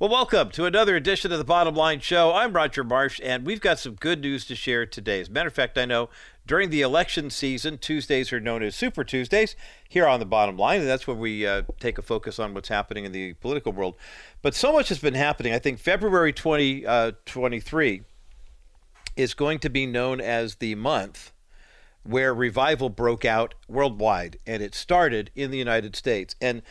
Well, welcome to another edition of the Bottom Line Show. I'm Roger Marsh, and we've got some good news to share today. As a matter of fact, I know during the election season, Tuesdays are known as Super Tuesdays here on the Bottom Line, and that's when we uh, take a focus on what's happening in the political world. But so much has been happening. I think February 2023 uh, is going to be known as the month where revival broke out worldwide, and it started in the United States. And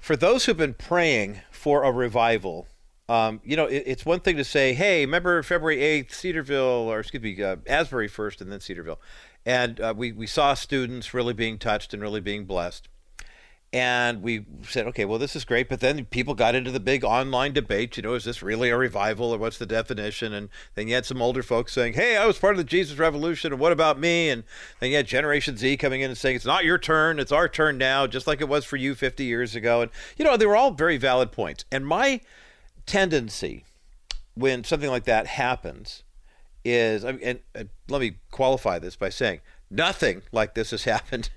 for those who've been praying for a revival, um, you know, it, it's one thing to say, "Hey, remember February eighth, Cedarville, or excuse me, uh, Asbury first, and then Cedarville," and uh, we we saw students really being touched and really being blessed. And we said, okay, well, this is great. But then people got into the big online debate. You know, is this really a revival or what's the definition? And then you had some older folks saying, hey, I was part of the Jesus Revolution. And what about me? And then you had Generation Z coming in and saying, it's not your turn. It's our turn now, just like it was for you 50 years ago. And, you know, they were all very valid points. And my tendency when something like that happens is, and, and let me qualify this by saying, nothing like this has happened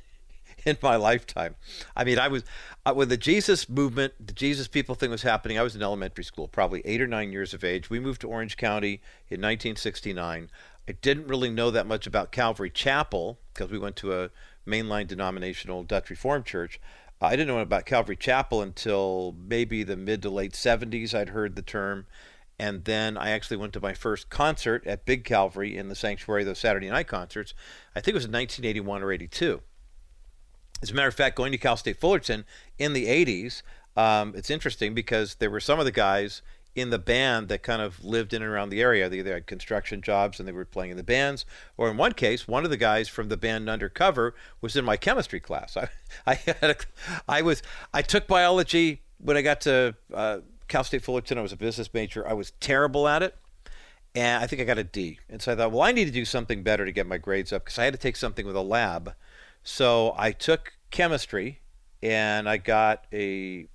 in my lifetime. I mean, I was uh, when the Jesus movement, the Jesus people thing was happening. I was in elementary school, probably eight or nine years of age. We moved to Orange County in 1969. I didn't really know that much about Calvary Chapel because we went to a mainline denominational Dutch Reformed church. I didn't know about Calvary Chapel until maybe the mid to late 70s. I'd heard the term. And then I actually went to my first concert at Big Calvary in the sanctuary, those Saturday night concerts. I think it was in 1981 or 82. As a matter of fact, going to Cal State Fullerton in the 80s, um, it's interesting because there were some of the guys in the band that kind of lived in and around the area. They either had construction jobs and they were playing in the bands, or in one case, one of the guys from the band Undercover was in my chemistry class. I, I had a, I was, I took biology when I got to uh, Cal State Fullerton. I was a business major. I was terrible at it, and I think I got a D. And so I thought, well, I need to do something better to get my grades up because I had to take something with a lab so I took chemistry and I got a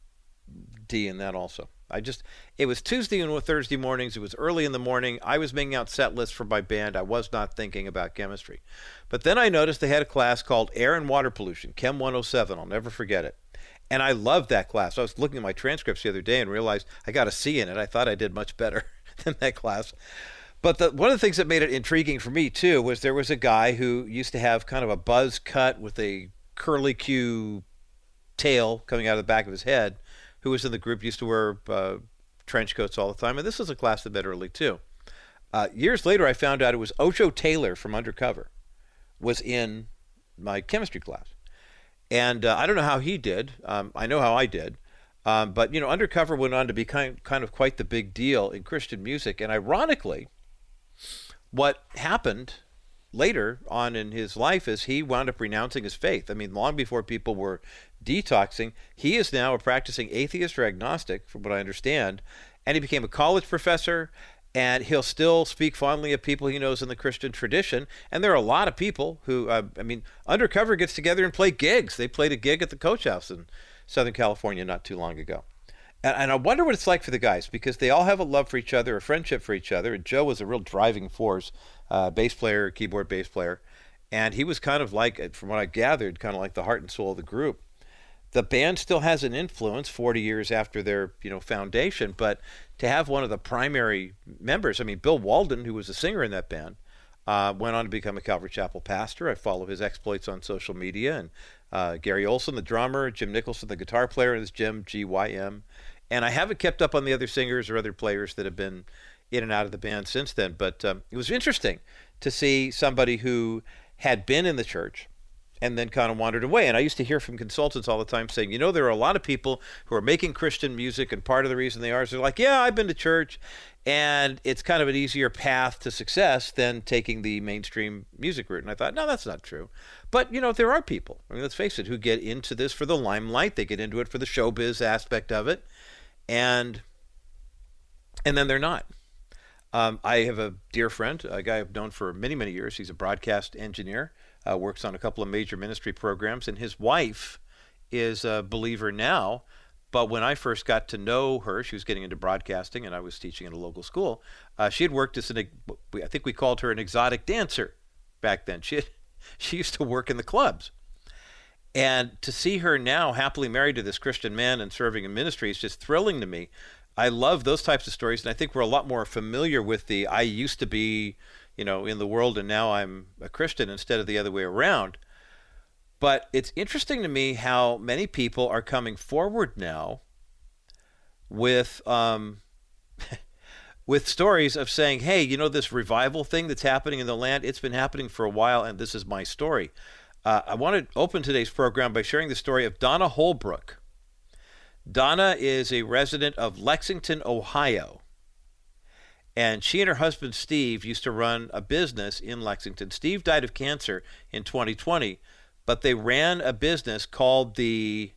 D in that also. I just it was Tuesday and Thursday mornings. It was early in the morning. I was making out set lists for my band. I was not thinking about chemistry. But then I noticed they had a class called Air and Water Pollution, Chem 107. I'll never forget it. And I loved that class. I was looking at my transcripts the other day and realized I got a C in it. I thought I did much better than that class. But the, one of the things that made it intriguing for me too was there was a guy who used to have kind of a buzz cut with a curly Q tail coming out of the back of his head, who was in the group used to wear uh, trench coats all the time, and this was a class that met early too. Uh, years later, I found out it was Ojo Taylor from Undercover was in my chemistry class, and uh, I don't know how he did. Um, I know how I did. Um, but you know, Undercover went on to be kind, kind of quite the big deal in Christian music, and ironically, what happened later on in his life is he wound up renouncing his faith. I mean, long before people were detoxing, he is now a practicing atheist or agnostic, from what I understand, and he became a college professor. And he'll still speak fondly of people he knows in the Christian tradition. And there are a lot of people who, uh, I mean, Undercover gets together and play gigs. They played a gig at the Coach House in Southern California not too long ago. And, and I wonder what it's like for the guys because they all have a love for each other, a friendship for each other. And Joe was a real driving force, uh, bass player, keyboard bass player. And he was kind of like, from what I gathered, kind of like the heart and soul of the group. The band still has an influence 40 years after their you know foundation, but to have one of the primary members, I mean, Bill Walden, who was a singer in that band, uh, went on to become a Calvary Chapel pastor. I follow his exploits on social media, and uh, Gary Olson, the drummer, Gym Nicholson, the guitar player, and this Jim G Y M. And I haven't kept up on the other singers or other players that have been in and out of the band since then. But um, it was interesting to see somebody who had been in the church and then kind of wandered away. And I used to hear from consultants all the time saying, you know, there are a lot of people who are making Christian music, and part of the reason they are is they're like, yeah, I've been to church, and it's kind of an easier path to success than taking the mainstream music route. And I thought, no, that's not true. But, you know, there are people, I mean, let's face it, who get into this for the limelight, they get into it for the showbiz aspect of it and and then they're not. Um, I have a dear friend, a guy I've known for many many years. He's a broadcast engineer, uh, works on a couple of major ministry programs, and his wife is a believer now. But when I first got to know her, she was getting into broadcasting, and I was teaching at a local school. Uh, she had worked as an, I think we called her an exotic dancer back then. She had, she used to work in the clubs, and to see her now happily married to this Christian man and serving in ministry is just thrilling to me. I love those types of stories, and I think we're a lot more familiar with the I used to be, you know, in the world and now I'm a Christian instead of the other way around. But it's interesting to me how many people are coming forward now with um, with stories of saying, "Hey, you know this revival thing that's happening in the land? It's been happening for a while, and this is my story." Uh, I want to open today's program by sharing the story of Donna Holbrook. Donna is a resident of Lexington, Ohio. And she and her husband Steve used to run a business in Lexington. Steve died of cancer in 2020, but they ran a business called the,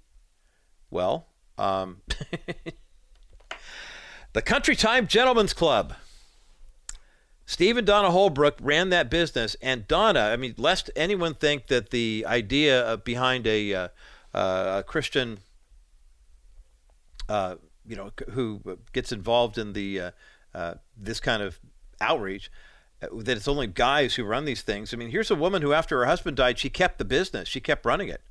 well, um, the Country Time Gentlemen's Club. Steve and Donna Holbrook ran that business, and Donna, I mean, lest anyone think that the idea behind a, uh, uh, a Christian, uh, you know, who gets involved in the uh, this kind of outreach, uh, that it's only guys who run these things. I mean, here's a woman who, after her husband died, she kept the business, she kept running it.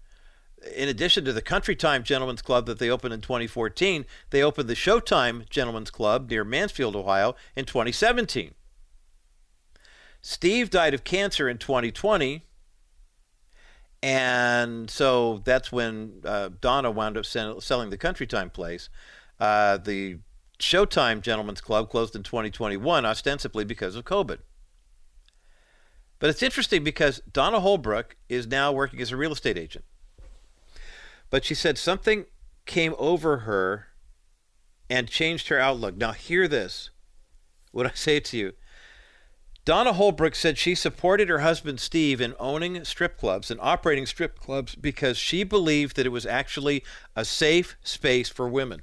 In addition to the Country Time Gentlemen's Club that they opened in 2014, they opened the Showtime Gentlemen's Club near Mansfield, Ohio in 2017. Steve died of cancer in 2020. And so that's when uh, Donna wound up selling the Country Time place. Uh, the Showtime Gentlemen's Club closed in 2021, ostensibly because of COVID. But it's interesting because Donna Holbrook is now working as a real estate agent. But she said something came over her and changed her outlook. Now, hear this. What I say to you Donna Holbrook said she supported her husband Steve in owning strip clubs and operating strip clubs because she believed that it was actually a safe space for women.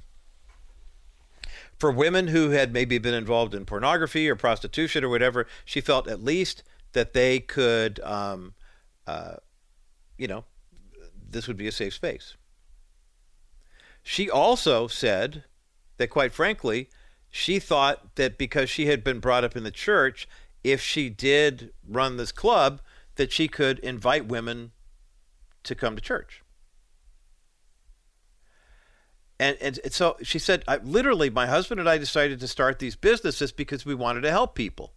For women who had maybe been involved in pornography or prostitution or whatever, she felt at least that they could, um, uh, you know, this would be a safe space. She also said that, quite frankly, she thought that because she had been brought up in the church, if she did run this club, that she could invite women to come to church. And, and, so she said, I, literally, my husband and I decided to start these businesses because we wanted to help people.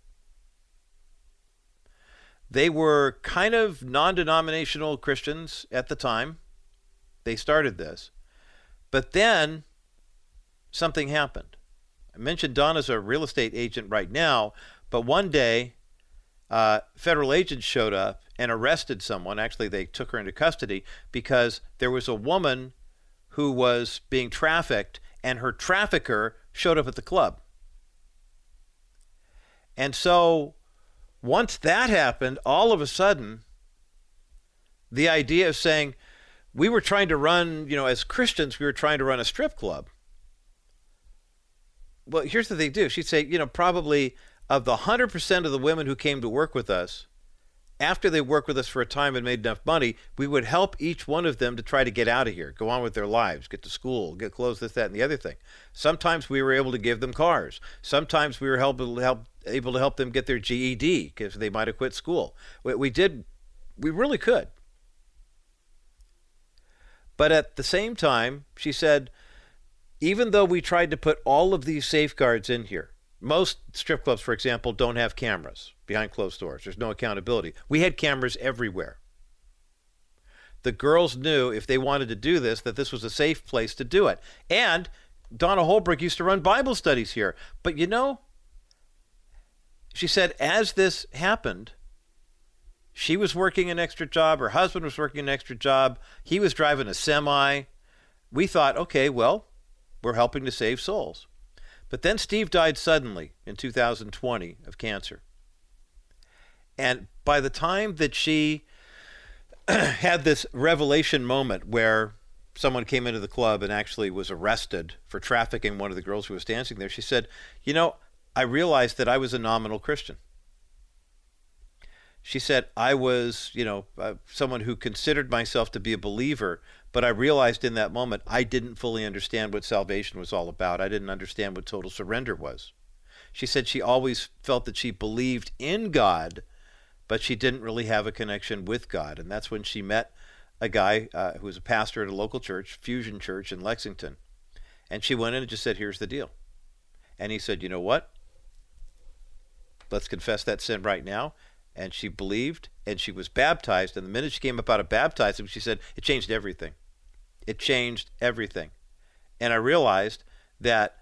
They were kind of non denominational Christians at the time. They started this. But then something happened. I mentioned Donna's a real estate agent right now, but one day, uh, federal agents showed up and arrested someone. Actually, they took her into custody because there was a woman who was being trafficked, and her trafficker showed up at the club. And so, once that happened, all of a sudden, the idea of saying, we were trying to run, you know, as Christians, we were trying to run a strip club. Well, here's what they do. She'd say, you know, probably of the 100% of the women who came to work with us, after they worked with us for a time and made enough money, we would help each one of them to try to get out of here, go on with their lives, get to school, get clothes, this, that, and the other thing. Sometimes we were able to give them cars. Sometimes we were help, help, able to help them get their GED because they might have quit school. We, we did, we really could. But at the same time, she said, even though we tried to put all of these safeguards in here, most strip clubs, for example, don't have cameras behind closed doors. There's no accountability. We had cameras everywhere. The girls knew if they wanted to do this that this was a safe place to do it. And Donna Holbrook used to run Bible studies here. But you know, she said as this happened, she was working an extra job, her husband was working an extra job, he was driving a semi. We thought, okay, well, we're helping to save souls. But then Steve died suddenly in 2020 of cancer. And by the time that she had this revelation moment where someone came into the club and actually was arrested for trafficking one of the girls who was dancing there, she said, You know, I realized that I was a nominal Christian. She said, I was, you know, uh, someone who considered myself to be a believer, but I realized in that moment I didn't fully understand what salvation was all about. I didn't understand what total surrender was. She said she always felt that she believed in God, but she didn't really have a connection with God. And that's when she met a guy uh, who was a pastor at a local church, Fusion Church in Lexington. And she went in and just said, Here's the deal. And he said, You know what? Let's confess that sin right now. And she believed and she was baptized. And the minute she came up out of baptizing, she said, It changed everything. It changed everything. And I realized that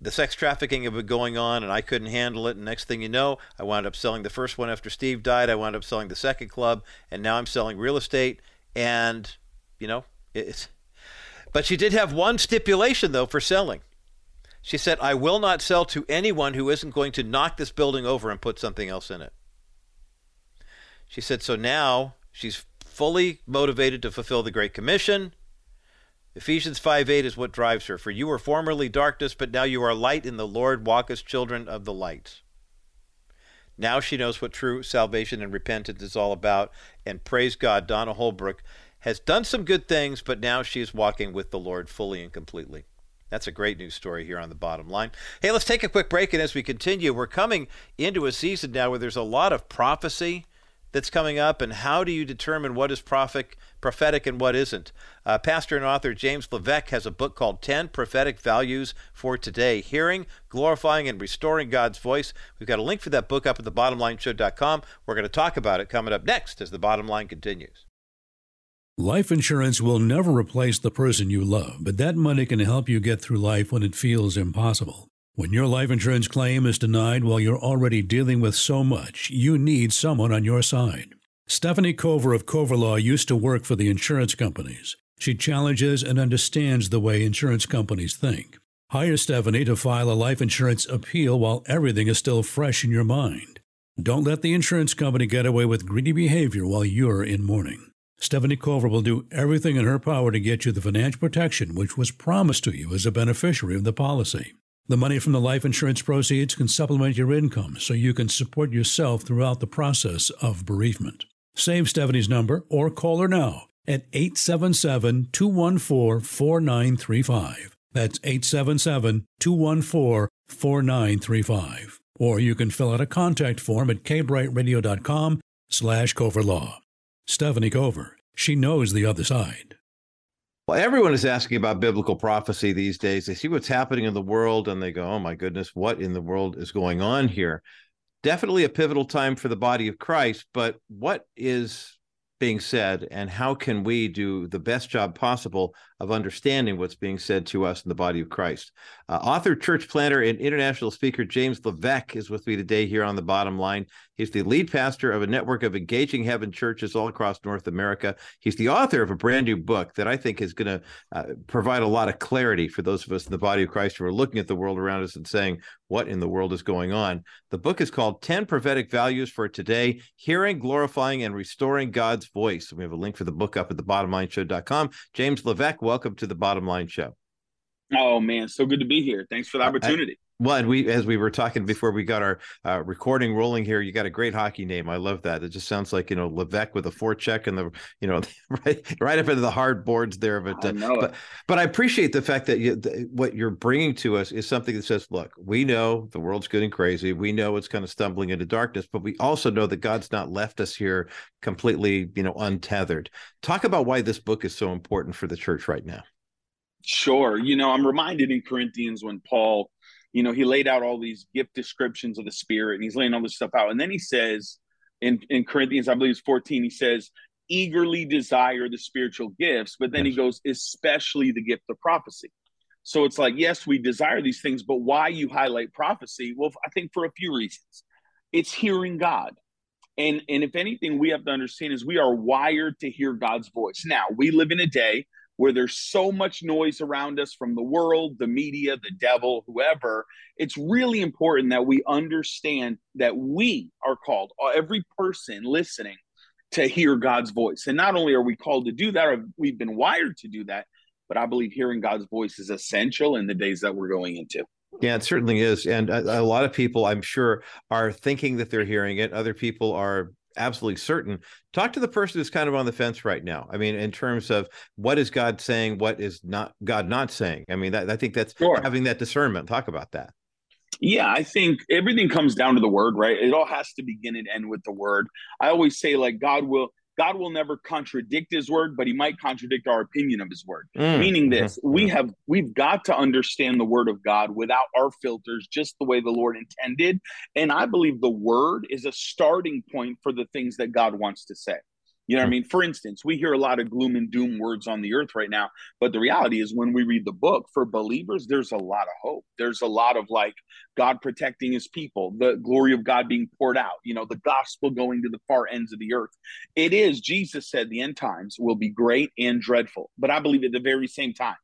the sex trafficking had been going on and I couldn't handle it. And next thing you know, I wound up selling the first one after Steve died. I wound up selling the second club. And now I'm selling real estate. And, you know, it's. But she did have one stipulation, though, for selling. She said, I will not sell to anyone who isn't going to knock this building over and put something else in it. She said, so now she's fully motivated to fulfill the Great Commission. Ephesians 5 8 is what drives her. For you were formerly darkness, but now you are light in the Lord. Walk as children of the light. Now she knows what true salvation and repentance is all about. And praise God, Donna Holbrook has done some good things, but now she is walking with the Lord fully and completely. That's a great news story here on the bottom line. Hey, let's take a quick break. And as we continue, we're coming into a season now where there's a lot of prophecy that's coming up, and how do you determine what is prophetic, prophetic and what isn't? Uh, pastor and author James Levesque has a book called 10 Prophetic Values for Today Hearing, Glorifying, and Restoring God's Voice. We've got a link for that book up at thebottomlineshow.com. We're going to talk about it coming up next as the bottom line continues. Life insurance will never replace the person you love, but that money can help you get through life when it feels impossible. When your life insurance claim is denied while you're already dealing with so much, you need someone on your side. Stephanie Cover of Cover Law used to work for the insurance companies. She challenges and understands the way insurance companies think. Hire Stephanie to file a life insurance appeal while everything is still fresh in your mind. Don't let the insurance company get away with greedy behavior while you're in mourning. Stephanie Cover will do everything in her power to get you the financial protection which was promised to you as a beneficiary of the policy. The money from the life insurance proceeds can supplement your income so you can support yourself throughout the process of bereavement. Save Stephanie's number or call her now at 877 214 4935. That's 877 214 4935. Or you can fill out a contact form at kbrightradio.com slash coverlaw. Stephanie Cover, she knows the other side. Well, everyone is asking about biblical prophecy these days. They see what's happening in the world and they go, oh my goodness, what in the world is going on here? Definitely a pivotal time for the body of Christ, but what is being said and how can we do the best job possible of understanding what's being said to us in the body of Christ. Uh, author, church planter, and international speaker James Levesque is with me today here on the bottom line. He's the lead pastor of a network of engaging heaven churches all across North America. He's the author of a brand new book that I think is going to uh, provide a lot of clarity for those of us in the body of Christ who are looking at the world around us and saying, what in the world is going on? The book is called 10 Prophetic Values for Today Hearing, Glorifying, and Restoring God's Voice. We have a link for the book up at thebottomlineshow.com. James Levesque, welcome to the Bottom Line Show. Oh man, so good to be here. Thanks for the opportunity. Well, and we, as we were talking before we got our uh, recording rolling here, you got a great hockey name. I love that. It just sounds like you know Levesque with a forecheck and the you know right right up into the hard boards there. But uh, but but I appreciate the fact that you, the, what you're bringing to us is something that says, look, we know the world's getting crazy. We know it's kind of stumbling into darkness, but we also know that God's not left us here completely you know untethered. Talk about why this book is so important for the church right now. Sure. You know, I'm reminded in Corinthians when Paul, you know, he laid out all these gift descriptions of the Spirit and he's laying all this stuff out. And then he says in, in Corinthians, I believe it's 14, he says, eagerly desire the spiritual gifts. But then yes. he goes, especially the gift of prophecy. So it's like, yes, we desire these things, but why you highlight prophecy? Well, I think for a few reasons. It's hearing God. And, and if anything, we have to understand is we are wired to hear God's voice. Now, we live in a day where there's so much noise around us from the world, the media, the devil, whoever, it's really important that we understand that we are called, uh, every person listening, to hear God's voice. And not only are we called to do that, we've been wired to do that, but I believe hearing God's voice is essential in the days that we're going into. Yeah, it certainly is. And a, a, lot of people, I'm sure, are thinking that they're hearing it. Other people are absolutely certain. Talk to the person who's kind of on the fence right now. I mean in terms of what is god saying what is not god not saying? I mean that, i think that's sure. having that discernment. Talk about that. Yeah i think everything comes down to the word right? It all has to begin and end with the word. I always say like god will God will never contradict his word, but he might contradict our opinion of his word. Mm. Meaning this, mm-hmm. we have we've got to understand the word of God without our filters, just the way the Lord intended. And I believe the word is a starting point for the things that God wants to say. You know what I hmm. mean? For instance, we hear a lot of gloom and doom words on the earth right now, but the reality is when we read the book for believers, there's a lot of hope. There's a lot of like God protecting his people, the glory of God being poured out, you know, the gospel going to the far ends of the earth. It is, Jesus said, the end times will be great and dreadful, but I believe at the very same time.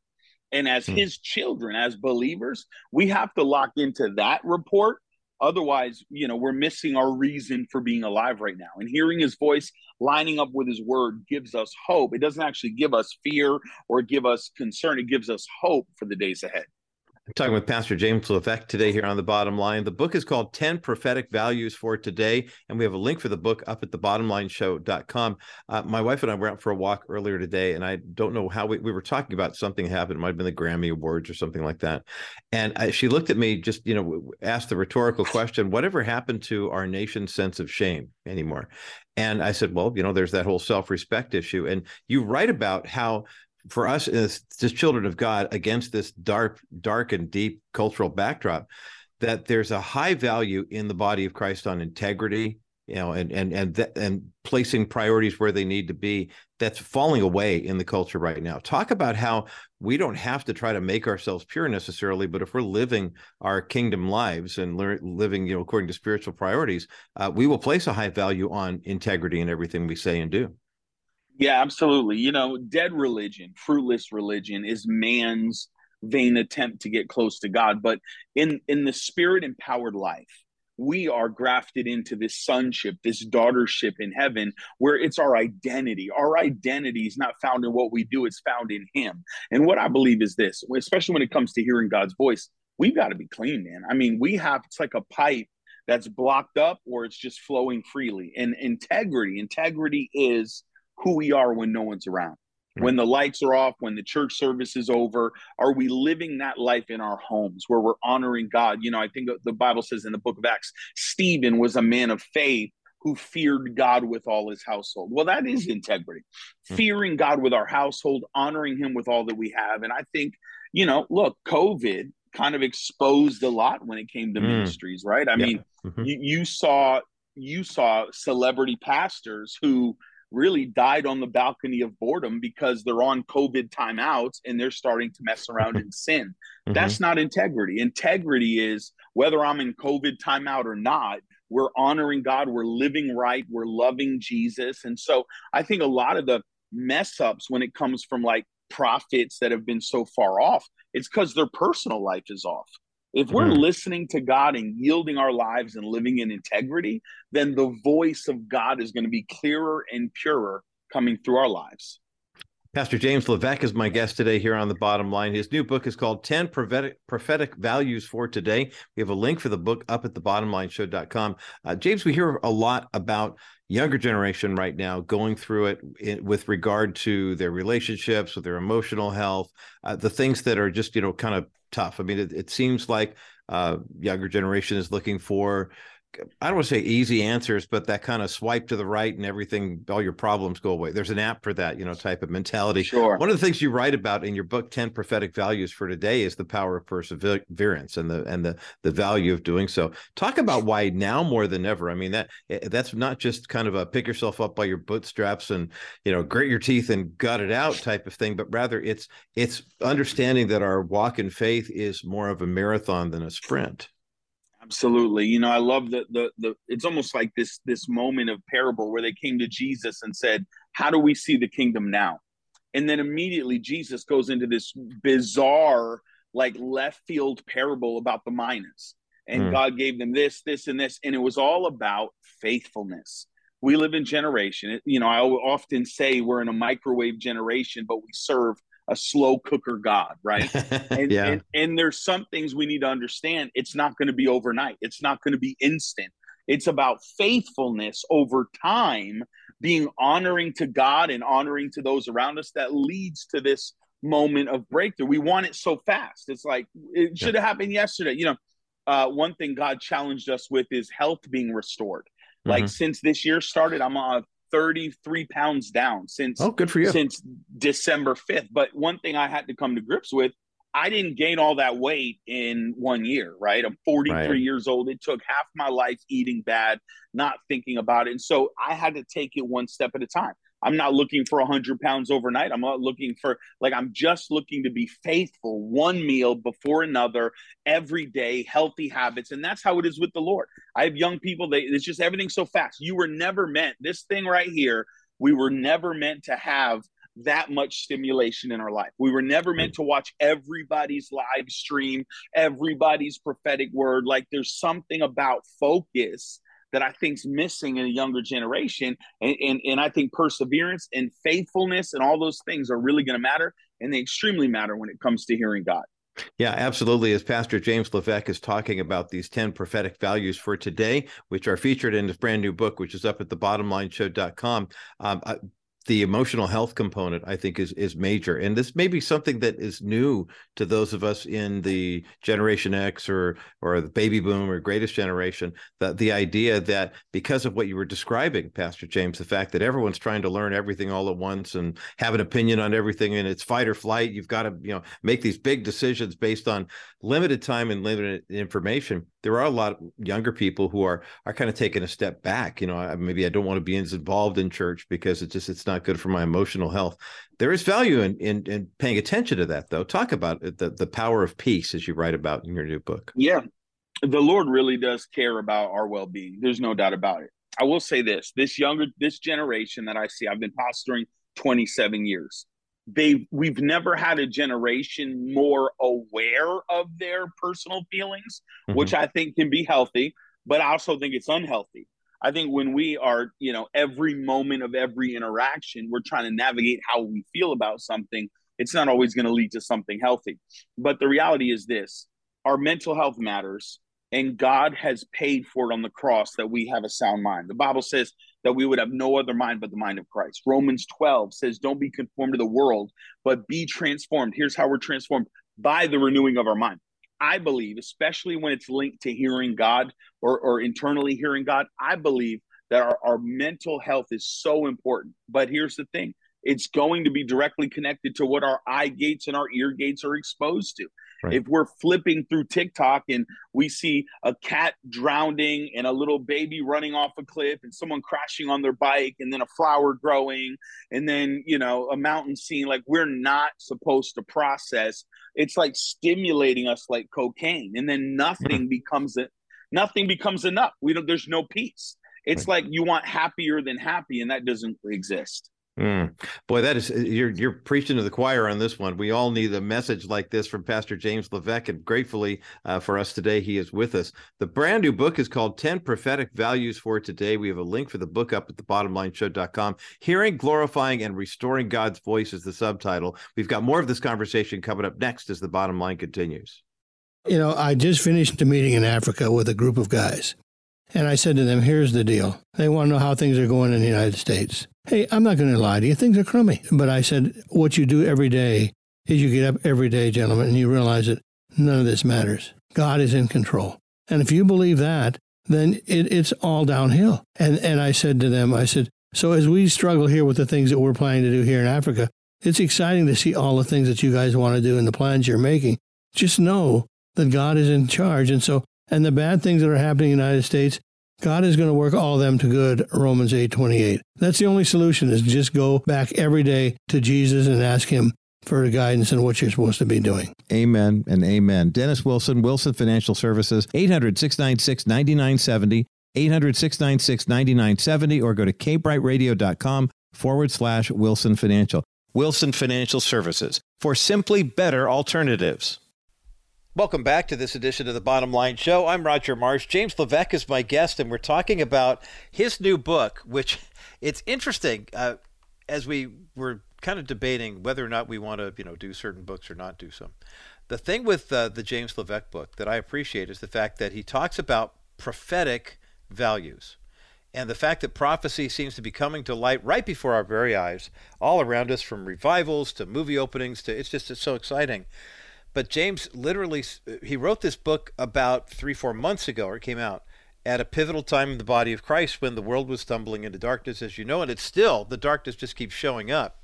And as hmm. his children, as believers, we have to lock into that report Otherwise, you know, we're missing our reason for being alive right now. And hearing his voice lining up with his word gives us hope. It doesn't actually give us fear or give us concern, it gives us hope for the days ahead. I'm talking with Pastor James Levesque today here on the bottom line. The book is called 10 Prophetic Values for Today, and we have a link for the book up at thebottomlineshow.com. Uh, my wife and I were out for a walk earlier today, and I don't know how we, we were talking about something happened. It might have been the Grammy Awards or something like that. And I, she looked at me, just, you know, asked the rhetorical question, whatever happened to our nation's sense of shame anymore? And I said, well, you know, there's that whole self respect issue. And you write about how for us as just children of God against this dark, dark and deep cultural backdrop, that there's a high value in the body of Christ on integrity, you know, and and and th- and placing priorities where they need to be. That's falling away in the culture right now. Talk about how we don't have to try to make ourselves pure necessarily, but if we're living our kingdom lives and le- living, you know, according to spiritual priorities, uh, we will place a high value on integrity in everything we say and do. Yeah, absolutely. You know, dead religion, fruitless religion is man's vain attempt to get close to God. But in in the spirit empowered life, we are grafted into this sonship, this daughtership in heaven, where it's our identity. Our identity is not found in what we do, it's found in Him. And what I believe is this, especially when it comes to hearing God's voice, we've got to be clean, man. I mean, we have, it's like a pipe that's blocked up or it's just flowing freely. And integrity, integrity is who we are when no one's around. When the lights are off, when the church service is over, are we living that life in our homes where we're honoring God? You know, I think the Bible says in the book of Acts, Stephen was a man of faith who feared God with all his household. Well, that is integrity. Mm-hmm. Fearing God with our household, honoring him with all that we have. And I think, you know, look, COVID kind of exposed a lot when it came to mm. ministries, right? I yeah. mean, mm-hmm. you, you saw you saw celebrity pastors who really died on the balcony of boredom because they're on COVID timeouts and they're starting to mess around and sin. Mm-hmm. That's not integrity. Integrity is whether I'm in COVID timeout or not, we're honoring God, we're living right, we're loving Jesus. And so I think a lot of the mess ups when it comes from like prophets that have been so far off, it's because their personal life is off. If we're mm. listening to God and yielding our lives and living in integrity, then the voice of God is going to be clearer and purer coming through our lives. Pastor James Levesque is my guest today here on the bottom line. His new book is called 10 Prophetic, Prophetic Values for Today. We have a link for the book up at thebottomlineshow.com. Uh, James, we hear a lot about younger generation right now going through it in, with regard to their relationships, with their emotional health, uh, the things that are just, you know, kind of tough. I mean, it, it seems like uh, younger generation is looking for I don't want to say easy answers, but that kind of swipe to the right and everything, all your problems go away. There's an app for that, you know, type of mentality. Sure. One of the things you write about in your book, 10 prophetic values for today is the power of perseverance and the, and the, the value of doing so. Talk about why now more than ever. I mean, that, eh, that's not just kind of a pick yourself up by your bootstraps and, you know, grit your teeth and gut it out type of thing, but rather it's, it's understanding that our walk in faith is more of a marathon than a sprint. Absolutely. You know, I love the the the it's almost like this this moment of parable where they came to Jesus and said, "How do we see the kingdom now?" And then immediately Jesus goes into this bizarre like left field parable about the minas. And mm. God gave them this, this and this and it was all about faithfulness. We live in generation. You know, I often say we're in a microwave generation, but we serve a slow cooker God, right? And, yeah. and, and there's some things we need to understand. It's not going to be overnight. It's not going to be instant. It's about faithfulness over time, being honoring to God and honoring to those around us that leads to this moment of breakthrough. We want it so fast. It's like it should have yeah. happened yesterday. You know, uh, one thing God challenged us with is health being restored. Like mm-hmm. since this year started, I'm on 33 pounds down since oh, good for you. since December 5th. But one thing I had to come to grips with, I didn't gain all that weight in one year, right? I'm 43 right. years old. It took half my life eating bad, not thinking about it. And so I had to take it one step at a time. I'm not looking for 100 pounds overnight. I'm not looking for, like, I'm just looking to be faithful one meal before another every day, healthy habits. And that's how it is with the Lord. I have young people, they, it's just everything so fast. You were never meant, this thing right here, we were never meant to have that much stimulation in our life. We were never meant to watch everybody's live stream, everybody's prophetic word. Like, there's something about focus that I think's missing in a younger generation. And, and, and I think perseverance and faithfulness and all those things are really going to matter. And they extremely matter when it comes to hearing God. Yeah, absolutely. As Pastor James Levesque is talking about these 10 prophetic values for today, which are featured in his brand new book, which is up at the bottomlineshow.com. Um, the emotional health component i think is is major and this may be something that is new to those of us in the generation x or or the baby boom or greatest generation that the idea that because of what you were describing pastor james the fact that everyone's trying to learn everything all at once and have an opinion on everything and it's fight or flight you've got to you know make these big decisions based on limited time and limited information there are a lot of younger people who are are kind of taking a step back you know maybe i don't want to be as involved in church because it's just it's not good for my emotional health. There is value in in, in paying attention to that though. Talk about it, the the power of peace as you write about in your new book. Yeah. The lord really does care about our well-being. There's no doubt about it. I will say this this younger this generation that i see i've been pastoring 27 years they we've never had a generation more aware of their personal feelings mm-hmm. which i think can be healthy but i also think it's unhealthy. I think when we are you know every moment of every interaction we're trying to navigate how we feel about something it's not always going to lead to something healthy. But the reality is this our mental health matters and god has paid for it on the cross that we have a sound mind. The bible says that we would have no other mind but the mind of Christ. Romans 12 says, Don't be conformed to the world, but be transformed. Here's how we're transformed by the renewing of our mind. I believe, especially when it's linked to hearing God or, or internally hearing God, I believe that our, our mental health is so important. But here's the thing it's going to be directly connected to what our eye gates and our ear gates are exposed to. Right. If we're flipping through TikTok and we see a cat drowning and a little baby running off a cliff and someone crashing on their bike and then a flower growing and then, you know, a mountain scene, like we're not supposed to process. It's like stimulating us like cocaine. And then nothing mm-hmm. becomes it. Nothing becomes enough. We don't, there's no peace. It's right. like you want happier than happy, and that doesn't exist. Mm. Boy, that is you're you're preaching to the choir on this one. We all need a message like this from Pastor James Levesque, and gratefully uh, for us today, he is with us. The brand new book is called 10 Prophetic Values for Today. We have a link for the book up at the bottomlineshow.com. Hearing, glorifying, and restoring God's voice is the subtitle. We've got more of this conversation coming up next as the bottom line continues. You know, I just finished a meeting in Africa with a group of guys. And I said to them, here's the deal. They want to know how things are going in the United States. Hey, I'm not going to lie to you. Things are crummy. But I said, what you do every day is you get up every day, gentlemen, and you realize that none of this matters. God is in control. And if you believe that, then it, it's all downhill. And, and I said to them, I said, so as we struggle here with the things that we're planning to do here in Africa, it's exciting to see all the things that you guys want to do and the plans you're making. Just know that God is in charge. And so and the bad things that are happening in the United States, God is going to work all of them to good, Romans 8 28. That's the only solution is just go back every day to Jesus and ask him for guidance in what you're supposed to be doing. Amen and amen. Dennis Wilson, Wilson Financial Services, 800 696 9970, 800 696 9970, or go to kbrightradio.com forward slash Wilson Financial. Wilson Financial Services for simply better alternatives. Welcome back to this edition of the Bottom Line Show. I'm Roger Marsh. James Levesque is my guest, and we're talking about his new book, which it's interesting uh, as we were kind of debating whether or not we want to, you know, do certain books or not do some. The thing with uh, the James Levesque book that I appreciate is the fact that he talks about prophetic values and the fact that prophecy seems to be coming to light right before our very eyes, all around us, from revivals to movie openings to it's just it's so exciting. But James literally, he wrote this book about three, four months ago, or it came out, at a pivotal time in the body of Christ when the world was stumbling into darkness, as you know, and it's still, the darkness just keeps showing up.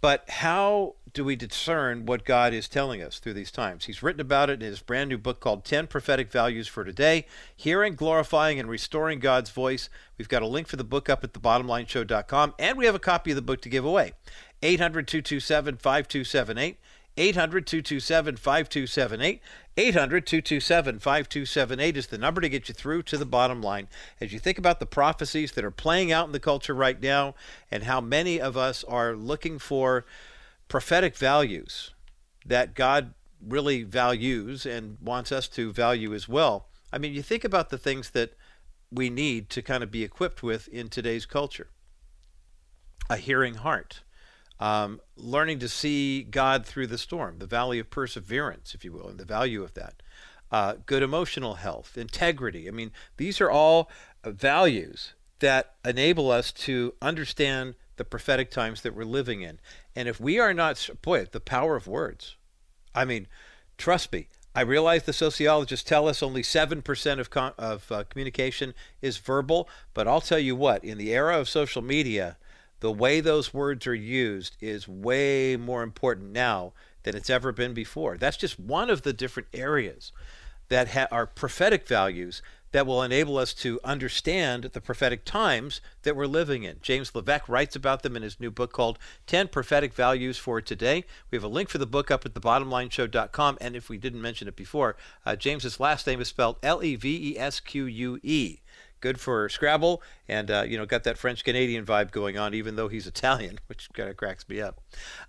But how do we discern what God is telling us through these times? He's written about it in his brand new book called 10 Prophetic Values for Today Hearing, Glorifying, and Restoring God's Voice. We've got a link for the book up at thebottomlineshow.com, and we have a copy of the book to give away. 800 227 5278. 800 227 5278. 800 227 5278 is the number to get you through to the bottom line. As you think about the prophecies that are playing out in the culture right now and how many of us are looking for prophetic values that God really values and wants us to value as well. I mean, you think about the things that we need to kind of be equipped with in today's culture a hearing heart um, learning to see God through the storm, the valley of perseverance, if you will, and the value of that. Uh, good emotional health, integrity. I mean, these are all values that enable us to understand the prophetic times that we're living in. And if we are not, boy, the power of words. I mean, trust me, I realize the sociologists tell us only 7% of, of uh, communication is verbal, but I'll tell you what, in the era of social media, the way those words are used is way more important now than it's ever been before. That's just one of the different areas that ha- are prophetic values that will enable us to understand the prophetic times that we're living in. James Levesque writes about them in his new book called 10 Prophetic Values for Today. We have a link for the book up at thebottomlineshow.com. And if we didn't mention it before, uh, James's last name is spelled L E V E S Q U E good for Scrabble, and uh, you know got that French Canadian vibe going on, even though he's Italian, which kind of cracks me up.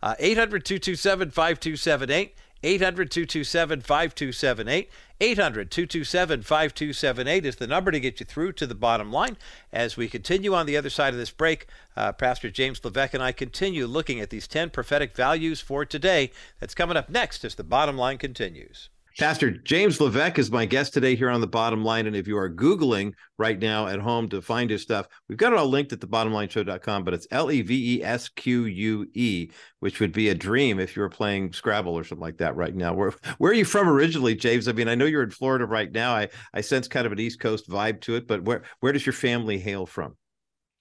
Uh, 800 227 5278. 800 227 5278. 800 227 5278 is the number to get you through to the bottom line. As we continue on the other side of this break, uh, Pastor James Levesque and I continue looking at these 10 prophetic values for today. That's coming up next as the bottom line continues. Pastor James Levesque is my guest today here on the bottom line. And if you are Googling right now at home to find his stuff, we've got it all linked at thebottomlineshow.com, but it's L E V E S Q U E, which would be a dream if you were playing Scrabble or something like that right now. Where where are you from originally, James? I mean, I know you're in Florida right now. I, I sense kind of an East Coast vibe to it, but where where does your family hail from?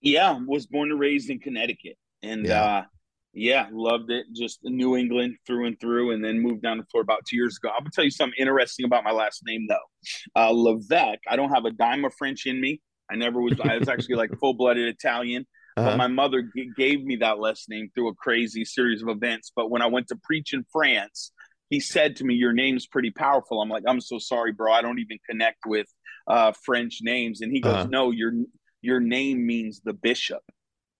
Yeah, was born and raised in Connecticut. And yeah. uh yeah, loved it. Just New England through and through, and then moved down to Florida about two years ago. I'm gonna tell you something interesting about my last name, though. Uh, Levesque. I don't have a dime of French in me. I never was. I was actually like full blooded Italian. Uh-huh. But my mother g- gave me that last name through a crazy series of events. But when I went to preach in France, he said to me, "Your name's pretty powerful." I'm like, "I'm so sorry, bro. I don't even connect with uh, French names." And he goes, uh-huh. "No, your your name means the bishop."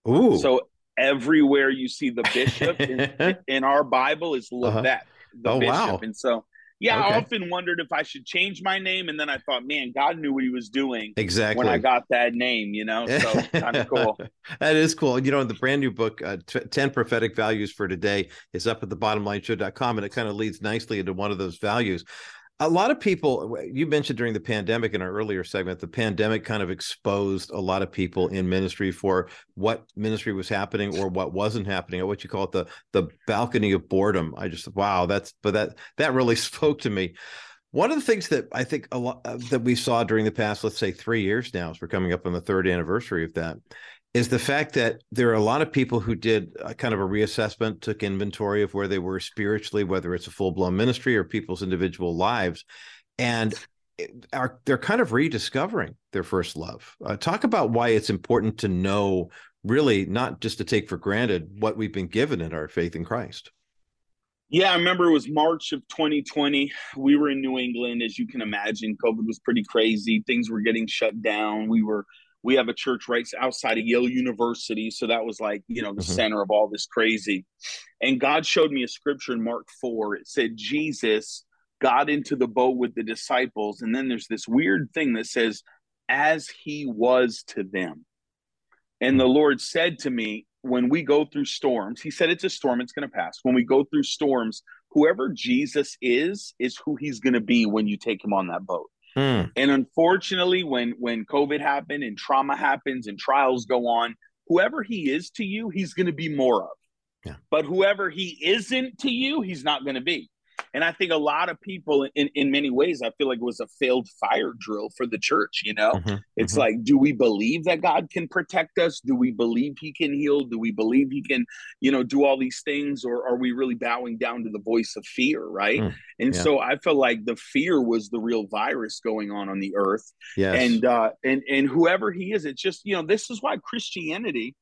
Ooh. So everywhere you see the bishop in, in, our Bible is. Levesque, uh-huh. the oh, bishop. Wow. And so, yeah, okay. I often wondered if I should change my name. And then I thought, man, God knew what he was doing exactly when I got that name, you know? So kind of cool. that is cool. You know, the brand new book, uh, t- 10 Prophetic Values for Today, is up at the bottomlineshow.com. And it kind of leads nicely into one of those values a lot of people you mentioned during the pandemic in our earlier segment the pandemic kind of exposed a lot of people in ministry for what ministry was happening or what wasn't happening. Or what you call it the the balcony of boredom. I just wow that's but that that really spoke to me. One of the things that i think a lot uh, that we saw during the past let's say three years now as we're coming up on the third anniversary of that is the fact that there are a lot of people who did a kind of a reassessment, took inventory of where they were spiritually, whether it's a full blown ministry or people's individual lives, and are they're kind of rediscovering their first love. Uh, talk about why it's important to know, really, not just to take for granted what we've been given in our faith in Christ. Yeah, I remember it was March of 2020. We were in New England, as you can imagine. COVID was pretty crazy. Things were getting shut down. We were we have a church right outside of Yale University. So that was like, you know, the mm-hmm. center of all this crazy. And God showed me a scripture in Mark 4. It said, Jesus got into the boat with the disciples. And then there's this weird thing that says, as he was to them. And the Lord said to me, when we go through storms, he said, it's a storm, it's going to pass. When we go through storms, whoever Jesus is, is who he's going to be when you take him on that boat. Hmm. And unfortunately, when when COVID happened and trauma happens and trials go on, whoever he is to you, he's going to be more of. Yeah. But whoever he isn't to you, he's not going to be. And I think a lot of people, in in many ways, I feel like it was a failed fire drill for the church. You know, mm-hmm, it's mm-hmm. like, do we believe that God can protect us? Do we believe He can heal? Do we believe He can, you know, do all these things, or are we really bowing down to the voice of fear? Right. Mm, and yeah. so I feel like the fear was the real virus going on on the earth. Yes. And uh, and and whoever He is, it's just you know, this is why Christianity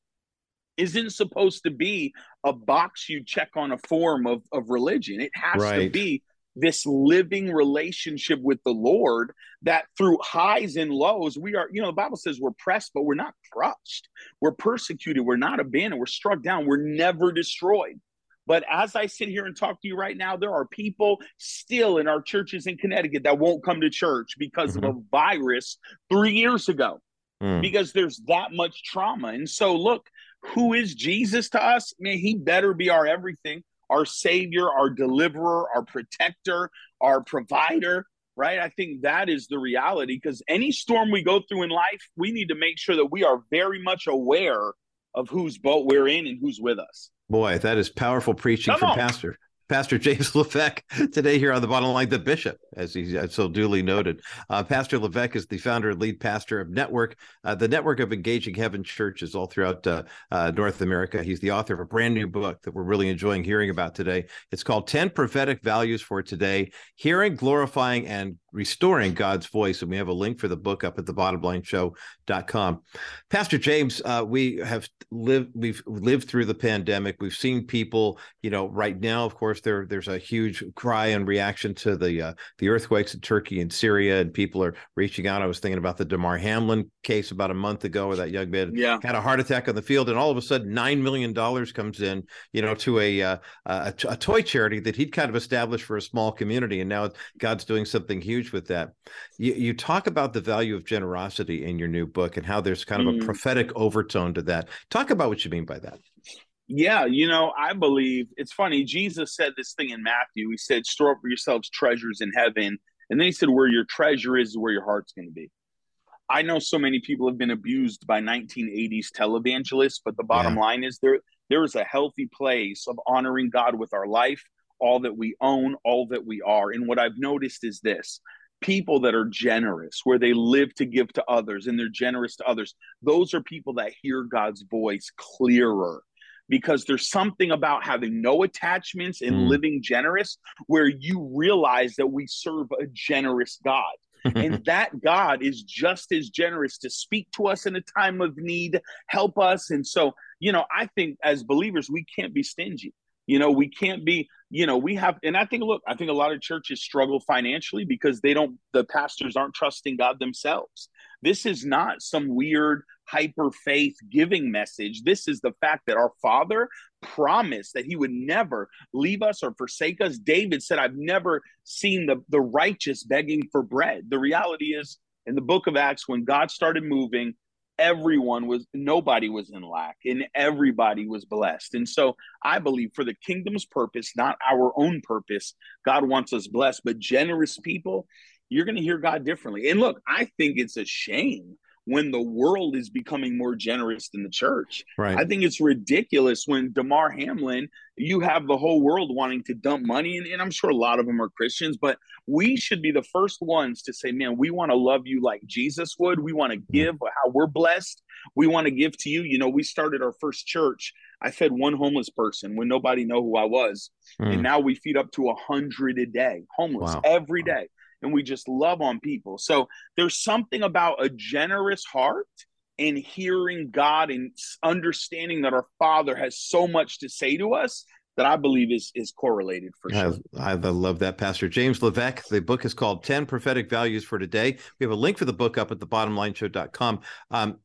isn't supposed to be a box you check on a form of, of religion. It has right. to be this living relationship with the Lord that through highs and lows, we are, you know, the Bible says we're pressed, but we're not crushed. We're persecuted. We're not abandoned. We're struck down. We're never destroyed. But as I sit here and talk to you right now, there are people still in our churches in Connecticut that won't come to church because mm-hmm. of a virus three years ago, mm. because there's that much trauma. And so, look, who is Jesus to us? Man, he better be our everything, our savior, our deliverer, our protector, our provider, right? I think that is the reality because any storm we go through in life, we need to make sure that we are very much aware of whose boat we're in and who's with us. Boy, that is powerful preaching Come from on. Pastor. Pastor James Levesque today here on the bottom line, the bishop, as he so duly noted. Uh, pastor Levesque is the founder and lead pastor of Network, uh, the network of engaging heaven churches all throughout uh, uh North America. He's the author of a brand new book that we're really enjoying hearing about today. It's called 10 Prophetic Values for Today Hearing, Glorifying, and restoring God's voice. And we have a link for the book up at the bottomlineshow.com. Pastor James, uh, we have lived, we've lived through the pandemic. We've seen people, you know, right now, of course, there, there's a huge cry and reaction to the, uh, the earthquakes in Turkey and Syria, and people are reaching out. I was thinking about the Damar Hamlin case about a month ago where that young man yeah. had a heart attack on the field. And all of a sudden, $9 million comes in, you know, to a, uh, a, a toy charity that he'd kind of established for a small community. And now God's doing something huge huge with that. You, you talk about the value of generosity in your new book and how there's kind of mm. a prophetic overtone to that. Talk about what you mean by that. Yeah, you know, I believe it's funny. Jesus said this thing in Matthew. He said, Store up for yourselves treasures in heaven. And then he said, Where your treasure is, is where your heart's going to be. I know so many people have been abused by 1980s televangelists, but the bottom yeah. line is there there is a healthy place of honoring God with our life, all that we own, all that we are. And what I've noticed is this people that are generous, where they live to give to others and they're generous to others, those are people that hear God's voice clearer because there's something about having no attachments and mm. living generous where you realize that we serve a generous God. and that God is just as generous to speak to us in a time of need, help us. And so, you know, I think as believers, we can't be stingy. You know, we can't be, you know, we have, and I think, look, I think a lot of churches struggle financially because they don't, the pastors aren't trusting God themselves. This is not some weird hyper faith giving message. This is the fact that our Father promised that He would never leave us or forsake us. David said, I've never seen the, the righteous begging for bread. The reality is, in the book of Acts, when God started moving, everyone was nobody was in lack and everybody was blessed and so i believe for the kingdom's purpose not our own purpose god wants us blessed but generous people you're going to hear god differently and look i think it's a shame when the world is becoming more generous than the church. Right. I think it's ridiculous when Damar Hamlin, you have the whole world wanting to dump money, and, and I'm sure a lot of them are Christians, but we should be the first ones to say, man, we want to love you like Jesus would. We want to mm-hmm. give how we're blessed. We want to give to you. You know, we started our first church. I fed one homeless person when nobody knew who I was, mm. and now we feed up to a hundred a day, homeless wow. every day and we just love on people. So there's something about a generous heart and hearing God and understanding that our Father has so much to say to us that I believe is is correlated for sure. I, I, love that, Pastor James Levesque. The book is called 10 Prophetic Values for Today. We have a link for the book up at the bottomlineshow.com. Um,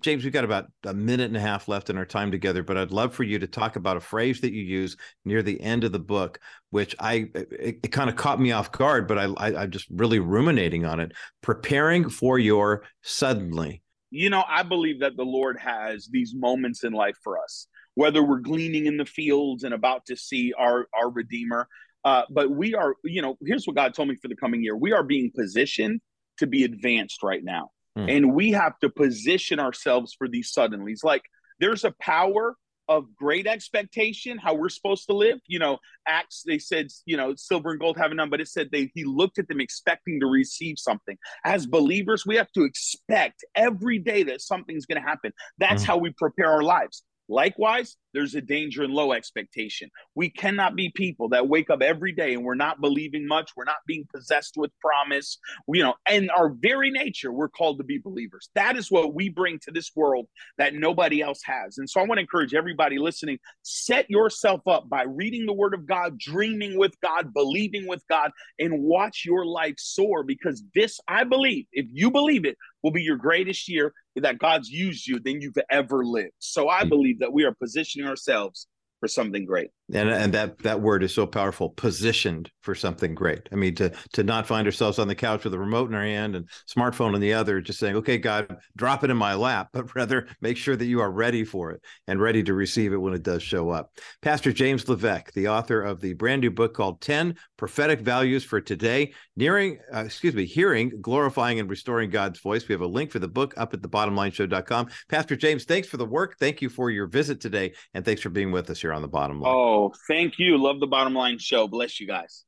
James, we've got about a minute and a half left in our time together, but I'd love for you to talk about a phrase that you use near the end of the book, which I it, it kind of caught me off guard, but I, I I'm just really ruminating on it. Preparing for your suddenly. You know, I believe that the Lord has these moments in life for us, whether we're gleaning in the fields and about to see our our Redeemer. Uh, but we are, you know, here's what God told me for the coming year: we are being positioned to be advanced right now Mm. And we have to position ourselves for these suddenlies. Like there's a power of great expectation, how we're supposed to live. You know, Acts, they said, you know, silver and gold have none, but it said they he looked at them expecting to receive something. As believers, we have to expect every day that something's going to happen. That's mm-hmm. how we prepare our lives. Likewise, there's a danger in low expectation. We cannot be people that wake up every day and we're not believing much. We're not being possessed with promise. You know, and our very nature, we're called to be believers. That is what we bring to this world that nobody else has. And so I want to encourage everybody listening set yourself up by reading the word of God, dreaming with God, believing with God, and watch your life soar because this, I believe, if you believe it, will be your greatest year that God's used you than you've ever lived. So I mm. believe that we are positioning ourselves for something great. And and that that word is so powerful, positioned for something great. I mean, to to not find ourselves on the couch with a remote in our hand and smartphone in the other, just saying, "Okay, God, drop it in my lap," but rather make sure that you are ready for it and ready to receive it when it does show up. Pastor James Levesque, the author of the brand new book called 10 Prophetic Values for Today, nearing uh, excuse me, hearing, glorifying and restoring God's voice. We have a link for the book up at the thebottomlineshow.com. Pastor James, thanks for the work. Thank you for your visit today and thanks for being with us here on the bottom line. Oh, thank you. Love the bottom line show. Bless you guys.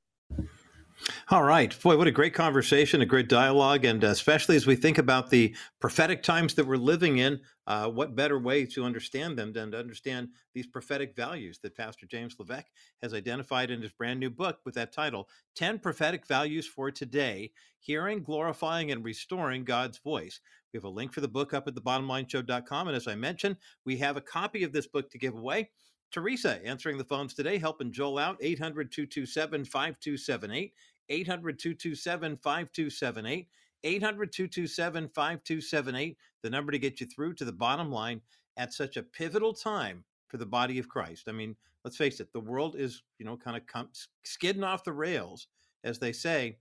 All right. Boy, what a great conversation, a great dialogue. And especially as we think about the prophetic times that we're living in, uh, what better way to understand them than to understand these prophetic values that Pastor James Levesque has identified in his brand new book with that title 10 Prophetic Values for Today Hearing, Glorifying, and Restoring God's Voice. We have a link for the book up at the thebottomlineshow.com. And as I mentioned, we have a copy of this book to give away. Teresa answering the phones today, helping Joel out. 800 227 5278. 800 227 5278. 800 227 5278. The number to get you through to the bottom line at such a pivotal time for the body of Christ. I mean, let's face it, the world is, you know, kind of com- skidding off the rails, as they say.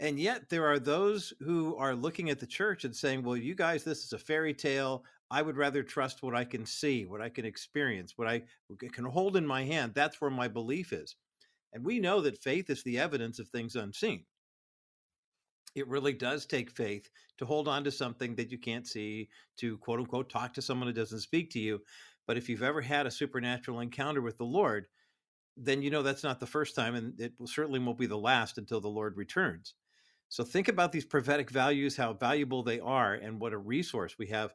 And yet there are those who are looking at the church and saying, well, you guys, this is a fairy tale. I would rather trust what I can see, what I can experience, what I can hold in my hand. That's where my belief is. And we know that faith is the evidence of things unseen. It really does take faith to hold on to something that you can't see, to quote unquote talk to someone who doesn't speak to you. But if you've ever had a supernatural encounter with the Lord, then you know that's not the first time, and it certainly won't be the last until the Lord returns. So think about these prophetic values, how valuable they are, and what a resource we have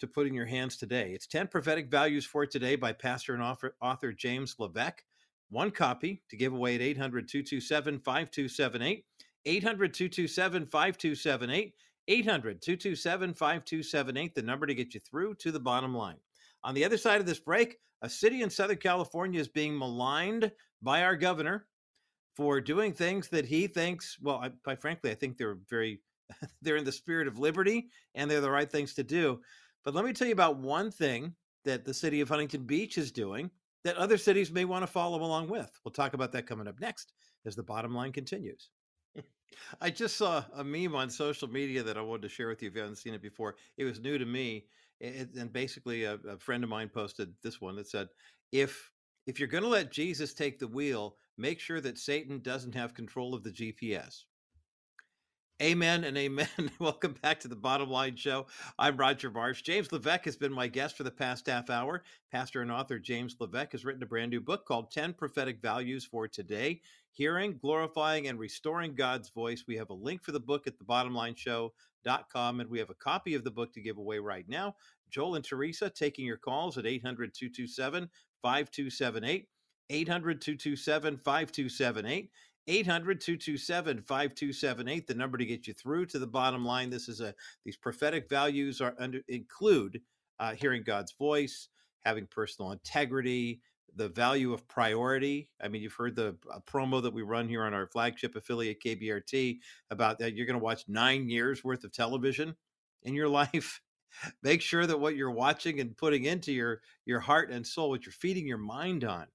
to put in your hands today. It's 10 Prophetic Values for Today by pastor and author, James Levesque. One copy to give away at 800 227 5278. 800 227 5278. 800 227 5278, the number to get you through to the bottom line. On the other side of this break, a city in Southern California is being maligned by our governor for doing things that he thinks, well, I, quite frankly, I think they're very, they're in the spirit of liberty and they're the right things to do. But let me tell you about one thing that the city of Huntington Beach is doing that other cities may want to follow along with. We'll talk about that coming up next as the bottom line continues. I just saw a meme on social media that I wanted to share with you if you haven't seen it before. It was new to me. It, and basically, a, a friend of mine posted this one that said, if if you're going to let Jesus take the wheel, make sure that Satan doesn't have control of the GPS. Amen and amen. Welcome back to the Bottom Line Show. I'm Roger Marsh. James Levesque has been my guest for the past half hour. Pastor and author James Levesque has written a brand new book called 10 Prophetic Values for Today Hearing, Glorifying, and Restoring God's Voice. We have a link for the book at thebottomlineshow.com, and we have a copy of the book to give away right now. Joel and Teresa taking your calls at 800 227 5278. 800 227 5278. 800 227 5278 the number to get you through to the bottom line. This is a these prophetic values are under include uh, hearing god's voice having personal integrity the value of priority. I mean you've heard the uh, promo that we run here on our flagship affiliate kbrt about that you're going to watch nine years worth of television in your life. Make sure that what you're watching and putting into your your heart and soul what you're feeding your mind on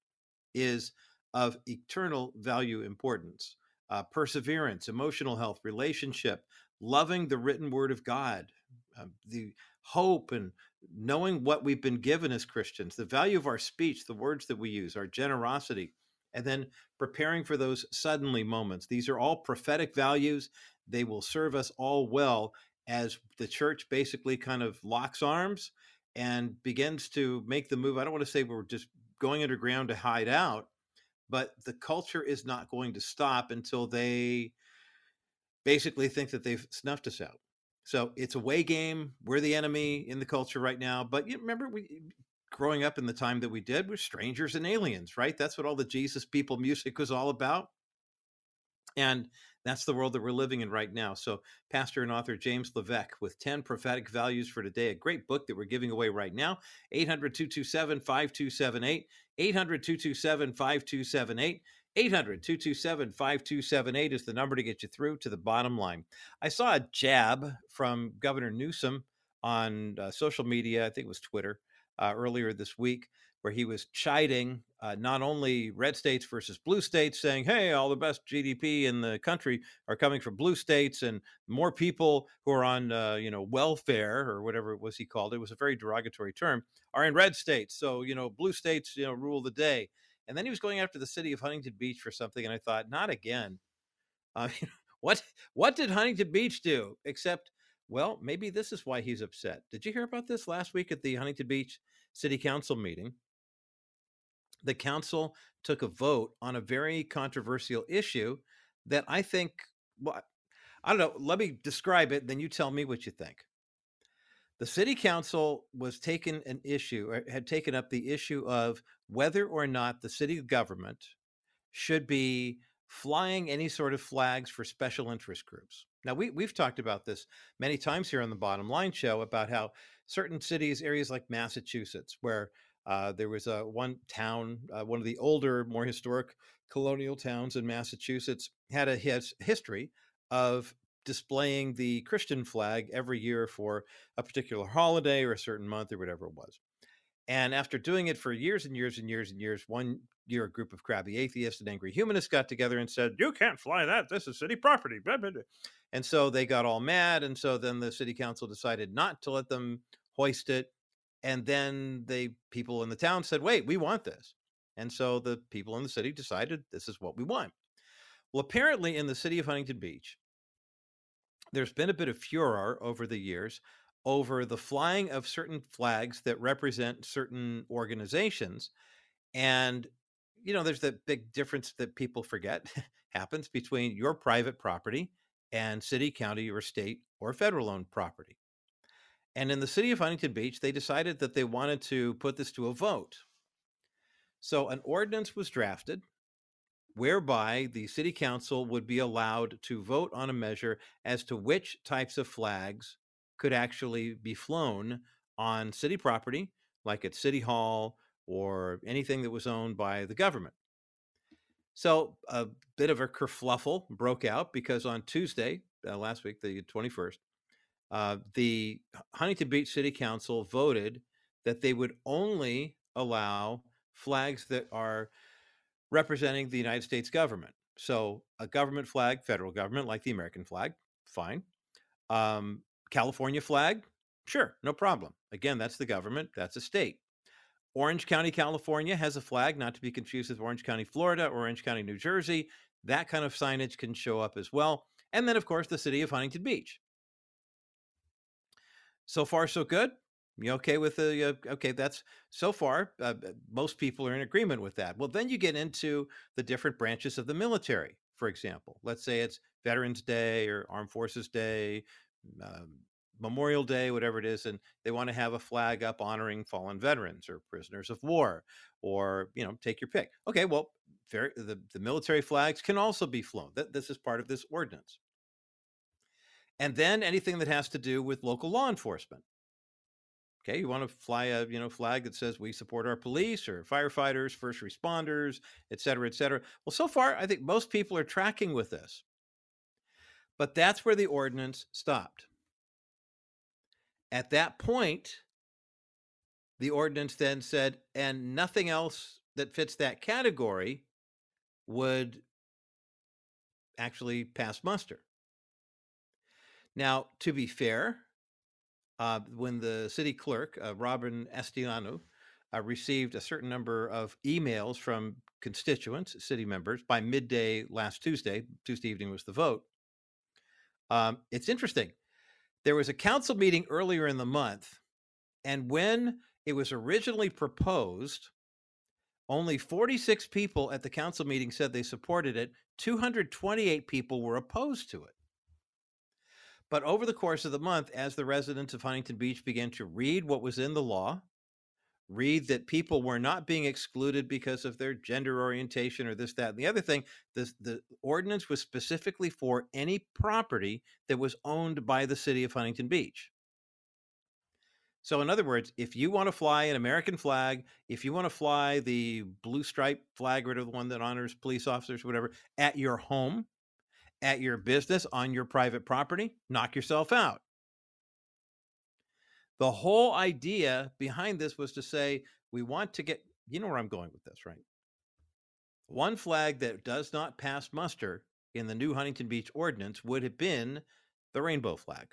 is of eternal value importance uh, perseverance, emotional health, relationship, loving the written word of God, uh, the hope and knowing what we've been given as Christians, the value of our speech, the words that we use, our generosity, and then preparing for those suddenly moments. These are all prophetic values. They will serve us all well as the church basically kind of locks arms and begins to make the move. I don't want to say we're just going underground to hide out, but the culture is not going to stop until they basically think that they've snuffed us out. So it's a way game. We're the enemy in the culture right now. But you remember, we growing up in the time that we did, we're strangers and aliens, right? That's what all the Jesus people music was all about. And that's the world that we're living in right now. So, pastor and author James Levesque with 10 prophetic values for today, a great book that we're giving away right now. 800 227 5278. 800 227 5278. 800 227 5278 is the number to get you through to the bottom line. I saw a jab from Governor Newsom on uh, social media, I think it was Twitter, uh, earlier this week, where he was chiding uh, not only red states versus blue states, saying, hey, all the best GDP in the country are coming from blue states, and more people who are on, uh, you know, welfare or whatever it was he called it, was a very derogatory term, are in red states. So, you know, blue states, you know, rule the day. And then he was going after the city of Huntington Beach for something, and I thought, not again. Uh, what what did Huntington Beach do? Except, well, maybe this is why he's upset. Did you hear about this last week at the Huntington Beach City Council meeting? The council took a vote on a very controversial issue that I think, well, I don't know. Let me describe it, then you tell me what you think. The city council was taken an issue, or had taken up the issue of whether or not the city government should be flying any sort of flags for special interest groups. Now, we, we've talked about this many times here on the Bottom Line Show about how certain cities, areas like Massachusetts, where uh, there was a one town, uh, one of the older, more historic colonial towns in Massachusetts, had a his, history of displaying the Christian flag every year for a particular holiday or a certain month or whatever it was. And after doing it for years and years and years and years, one year a group of crabby atheists and angry humanists got together and said, You can't fly that. This is city property. And so they got all mad. And so then the city council decided not to let them hoist it. And then the people in the town said, Wait, we want this. And so the people in the city decided this is what we want. Well, apparently in the city of Huntington Beach, there's been a bit of furor over the years over the flying of certain flags that represent certain organizations. And, you know, there's that big difference that people forget happens between your private property and city, county, or state or federal owned property. And in the city of Huntington Beach, they decided that they wanted to put this to a vote. So an ordinance was drafted whereby the city council would be allowed to vote on a measure as to which types of flags could actually be flown on city property, like at City Hall or anything that was owned by the government. So a bit of a kerfluffle broke out because on Tuesday, uh, last week, the 21st, uh, the Huntington Beach City Council voted that they would only allow flags that are representing the United States government. So a government flag, federal government, like the American flag, fine. Um, California flag? Sure, no problem. Again, that's the government, that's a state. Orange County, California has a flag, not to be confused with Orange County, Florida, or Orange County, New Jersey. That kind of signage can show up as well. And then, of course, the city of Huntington Beach. So far, so good. You okay with the uh, okay? That's so far. Uh, most people are in agreement with that. Well, then you get into the different branches of the military. For example, let's say it's Veterans Day or Armed Forces Day, um, Memorial Day, whatever it is, and they want to have a flag up honoring fallen veterans or prisoners of war, or you know, take your pick. Okay, well, the the military flags can also be flown. That this is part of this ordinance. And then anything that has to do with local law enforcement. Okay, you want to fly a you know flag that says we support our police or firefighters, first responders, et cetera, et cetera. Well, so far I think most people are tracking with this. But that's where the ordinance stopped. At that point, the ordinance then said, and nothing else that fits that category would actually pass muster. Now, to be fair, uh, when the city clerk, uh, Robin Estiano, uh, received a certain number of emails from constituents, city members, by midday last Tuesday, Tuesday evening was the vote, um, it's interesting. There was a council meeting earlier in the month And when it was originally proposed, only 46 people at the council meeting said they supported it. 228 people were opposed to it. But over the course of the month, as the residents of Huntington Beach began to read what was in the law, read that people were not being excluded because of their gender orientation or this, that, and the other thing, the, the ordinance was specifically for any property that was owned by the city of Huntington Beach. So, in other words, if you want to fly an American flag, if you want to fly the blue stripe flag or the one that honors police officers, whatever, at your home, at your business, on your private property, knock yourself out. The whole idea behind this was to say, we want to get, you know where I'm going with this, right? One flag that does not pass muster in the new Huntington Beach ordinance would have been the rainbow flag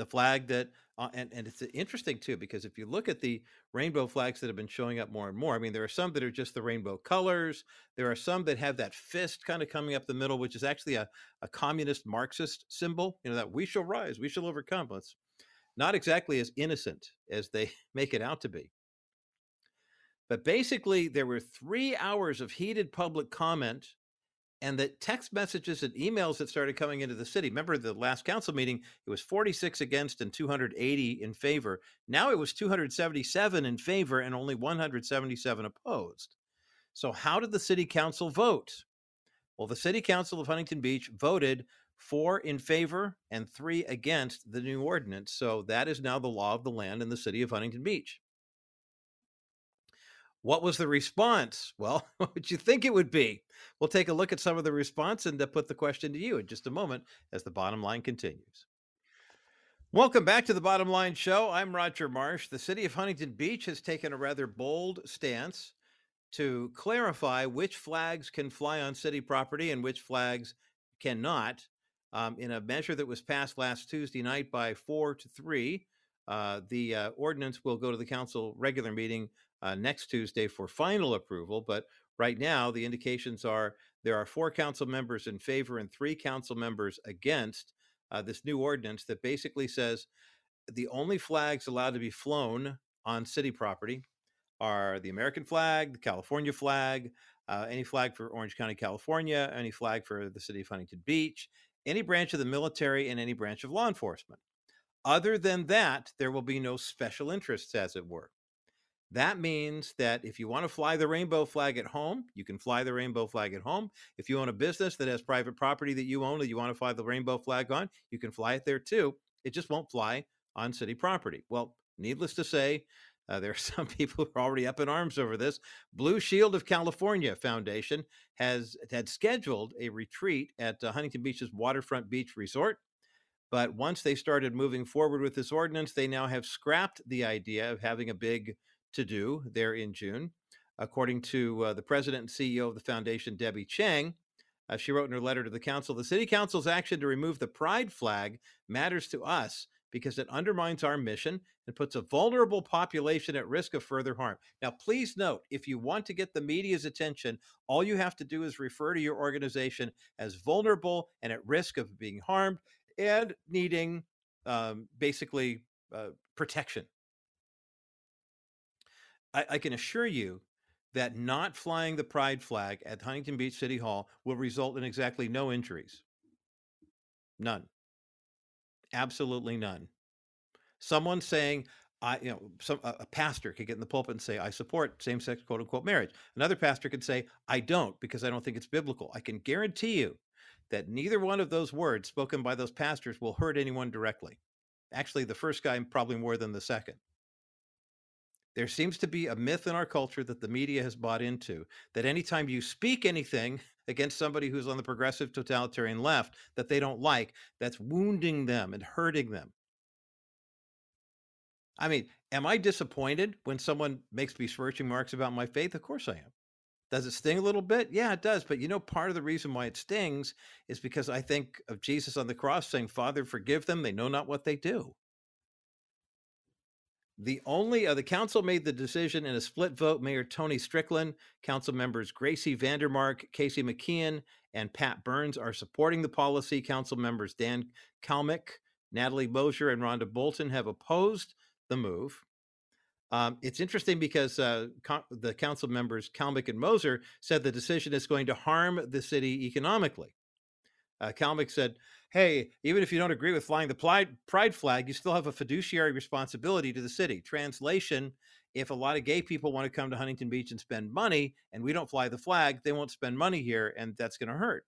the flag that uh, and, and it's interesting too because if you look at the rainbow flags that have been showing up more and more i mean there are some that are just the rainbow colors there are some that have that fist kind of coming up the middle which is actually a, a communist marxist symbol you know that we shall rise we shall overcome. It's not exactly as innocent as they make it out to be. But basically there were three hours of heated public comment and the text messages and emails that started coming into the city. Remember the last council meeting, it was 46 against and 280 in favor. Now it was 277 in favor and only 177 opposed. So, how did the city council vote? Well, the city council of Huntington Beach voted four in favor and three against the new ordinance. So, that is now the law of the land in the city of Huntington Beach. What was the response? Well, what would you think it would be? We'll take a look at some of the response and put the question to you in just a moment as the bottom line continues. Welcome back to the Bottom Line Show. I'm Roger Marsh. The city of Huntington Beach has taken a rather bold stance to clarify which flags can fly on city property and which flags cannot. Um, in a measure that was passed last Tuesday night by four to three, uh, the uh, ordinance will go to the council regular meeting uh, next Tuesday for final approval. But right now, the indications are there are four council members in favor and three council members against uh, this new ordinance that basically says the only flags allowed to be flown on city property are the American flag, the California flag, uh, any flag for Orange County, California, any flag for the city of Huntington Beach, any branch of the military, and any branch of law enforcement. Other than that, there will be no special interests, as it were. That means that if you want to fly the rainbow flag at home, you can fly the rainbow flag at home. If you own a business that has private property that you own that you want to fly the rainbow flag on, you can fly it there too. It just won't fly on city property. Well, needless to say, uh, there are some people who are already up in arms over this. Blue Shield of California Foundation has had scheduled a retreat at uh, Huntington Beach's Waterfront Beach Resort. But once they started moving forward with this ordinance, they now have scrapped the idea of having a big to do there in June. According to uh, the president and CEO of the foundation, Debbie Chang, uh, she wrote in her letter to the council The City Council's action to remove the pride flag matters to us because it undermines our mission and puts a vulnerable population at risk of further harm. Now, please note if you want to get the media's attention, all you have to do is refer to your organization as vulnerable and at risk of being harmed and needing um, basically uh, protection I, I can assure you that not flying the pride flag at Huntington Beach City Hall will result in exactly no injuries. None. Absolutely none. Someone saying, I, you know, some a, a pastor could get in the pulpit and say, "I support same-sex quote unquote marriage." Another pastor could say, "I don't because I don't think it's biblical." I can guarantee you that neither one of those words spoken by those pastors will hurt anyone directly. Actually, the first guy probably more than the second. There seems to be a myth in our culture that the media has bought into that anytime you speak anything against somebody who's on the progressive totalitarian left that they don't like, that's wounding them and hurting them. I mean, am I disappointed when someone makes besmirching remarks about my faith? Of course I am. Does it sting a little bit? Yeah, it does. But you know, part of the reason why it stings is because I think of Jesus on the cross saying, Father, forgive them. They know not what they do. The only uh, the council made the decision in a split vote. Mayor Tony Strickland, council members Gracie Vandermark, Casey McKeon, and Pat Burns are supporting the policy. Council members Dan Kalmick, Natalie Moser, and Rhonda Bolton have opposed the move. Um, it's interesting because uh, co- the council members Kalmick and Moser said the decision is going to harm the city economically. Uh, Kalmbach said, "Hey, even if you don't agree with flying the pride, pride flag, you still have a fiduciary responsibility to the city." Translation: If a lot of gay people want to come to Huntington Beach and spend money, and we don't fly the flag, they won't spend money here, and that's going to hurt.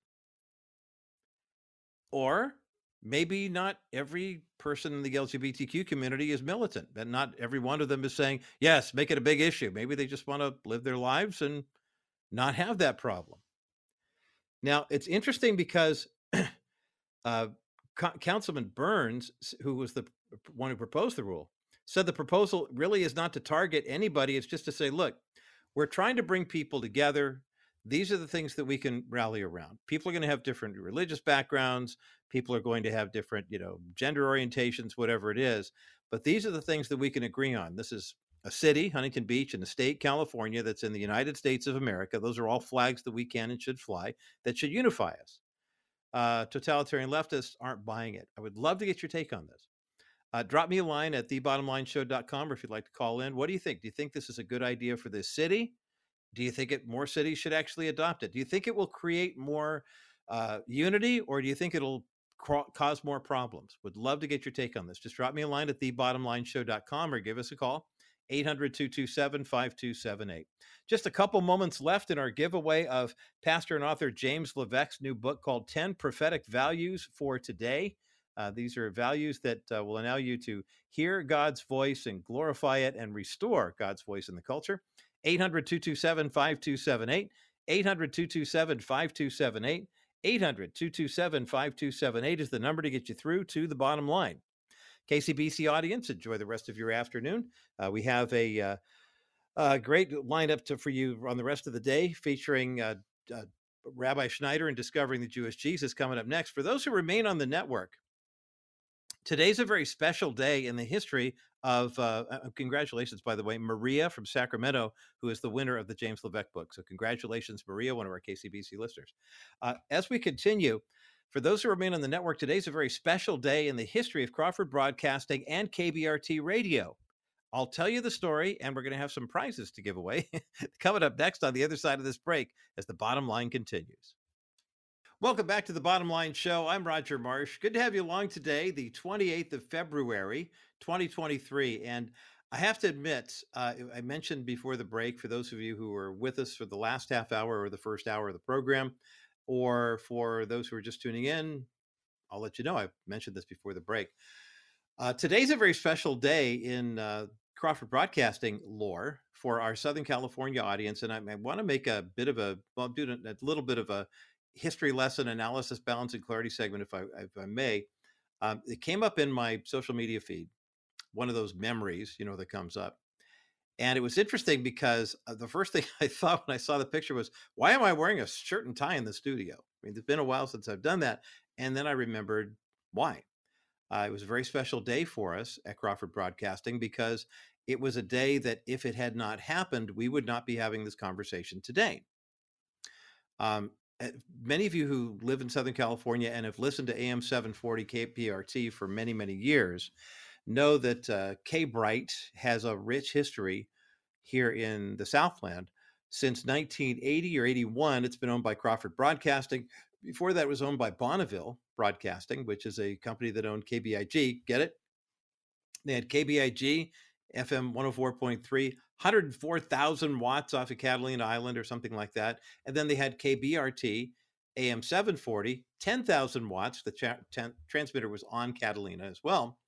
Or maybe not every person in the LGBTQ community is militant, and not every one of them is saying, yes, make it a big issue. Maybe they just want to live their lives and not have that problem. Now, it's interesting because uh, Co- Councilman Burns, who was the one who proposed the rule, said the proposal really is not to target anybody. It's just to say, look, we're trying to bring people together these are the things that we can rally around. People are going to have different religious backgrounds. People are going to have different, you know, gender orientations, whatever it is. But these are the things that we can agree on. This is a city, Huntington Beach, and a state, California, that's in the United States of America. Those are all flags that we can and should fly that should unify us. Uh, totalitarian leftists aren't buying it. I would love to get your take on this. Uh, drop me a line at thebottomlineshow.com or if you'd like to call in. What do you think? Do you think this is a good idea for this city? Do you think it more cities should actually adopt it? Do you think it will create more uh, unity, or do you think it'll cause more problems? Would love to get your take on this. Just drop me a line at thebottomlineshow.com or give us a call. 800 227 5278. Just a couple moments left in our giveaway of pastor and author James Levesque's new book called 10 Prophetic Values for Today. Uh, these are values that uh, will allow you to hear God's voice and glorify it and restore God's voice in the culture. 800 227 5278. 800 227 5278. 800 227 5278 is the number to get you through to the bottom line. KCBC audience, enjoy the rest of your afternoon. Uh, we have a, uh, a great lineup to, for you on the rest of the day featuring uh, uh, Rabbi Schneider and Discovering the Jewish Jesus coming up next. For those who remain on the network, today's a very special day in the history of uh, uh, congratulations by the way maria from sacramento who is the winner of the james levesque book so congratulations maria one of our kcbc listeners uh, as we continue for those who remain on the network today today's a very special day in the history of crawford broadcasting and kbrt radio I'll tell you the story, and we're going to have some prizes to give away coming up next on the other side of this break as the bottom line continues. Welcome back to the Bottom Line Show. I'm Roger Marsh. Good to have you along today, the 28th of February, 2023. And I have to admit, uh, I mentioned before the break, for those of you who were with us for the last half hour or the first hour of the program, or for those who are just tuning in, I'll let you know. I mentioned this before the break. Uh, today's a very special day in uh, Crawford Broadcasting lore for our Southern California audience, and I, I want to make a bit of a, well, I'm doing a little bit of a history lesson analysis, balance, and clarity segment, if I, if I may. Um, it came up in my social media feed, one of those memories, you know, that comes up. And it was interesting because uh, the first thing I thought when I saw the picture was, why am I wearing a shirt and tie in the studio? I mean, it's been a while since I've done that. And then I remembered why. Uh, it was a very special day for us at Crawford Broadcasting because it was a day that if it had not happened, we would not be having this conversation today. Um, uh, many of you who live in Southern California and have listened to AM 740 KBRT for many, many years know that uh, K Bright has a rich history here in the Southland. Since 1980 or 81, it's been owned by Crawford Broadcasting. Before that, was owned by Bonneville Broadcasting, which is a company that owned KBIG. Get it? They had KBIG, FM 104.3, 104,000 watts off of Catalina Island or something like that. And then they had KBRT, AM 740, 10,000 watts. The ten- transmitter was on Catalina as well.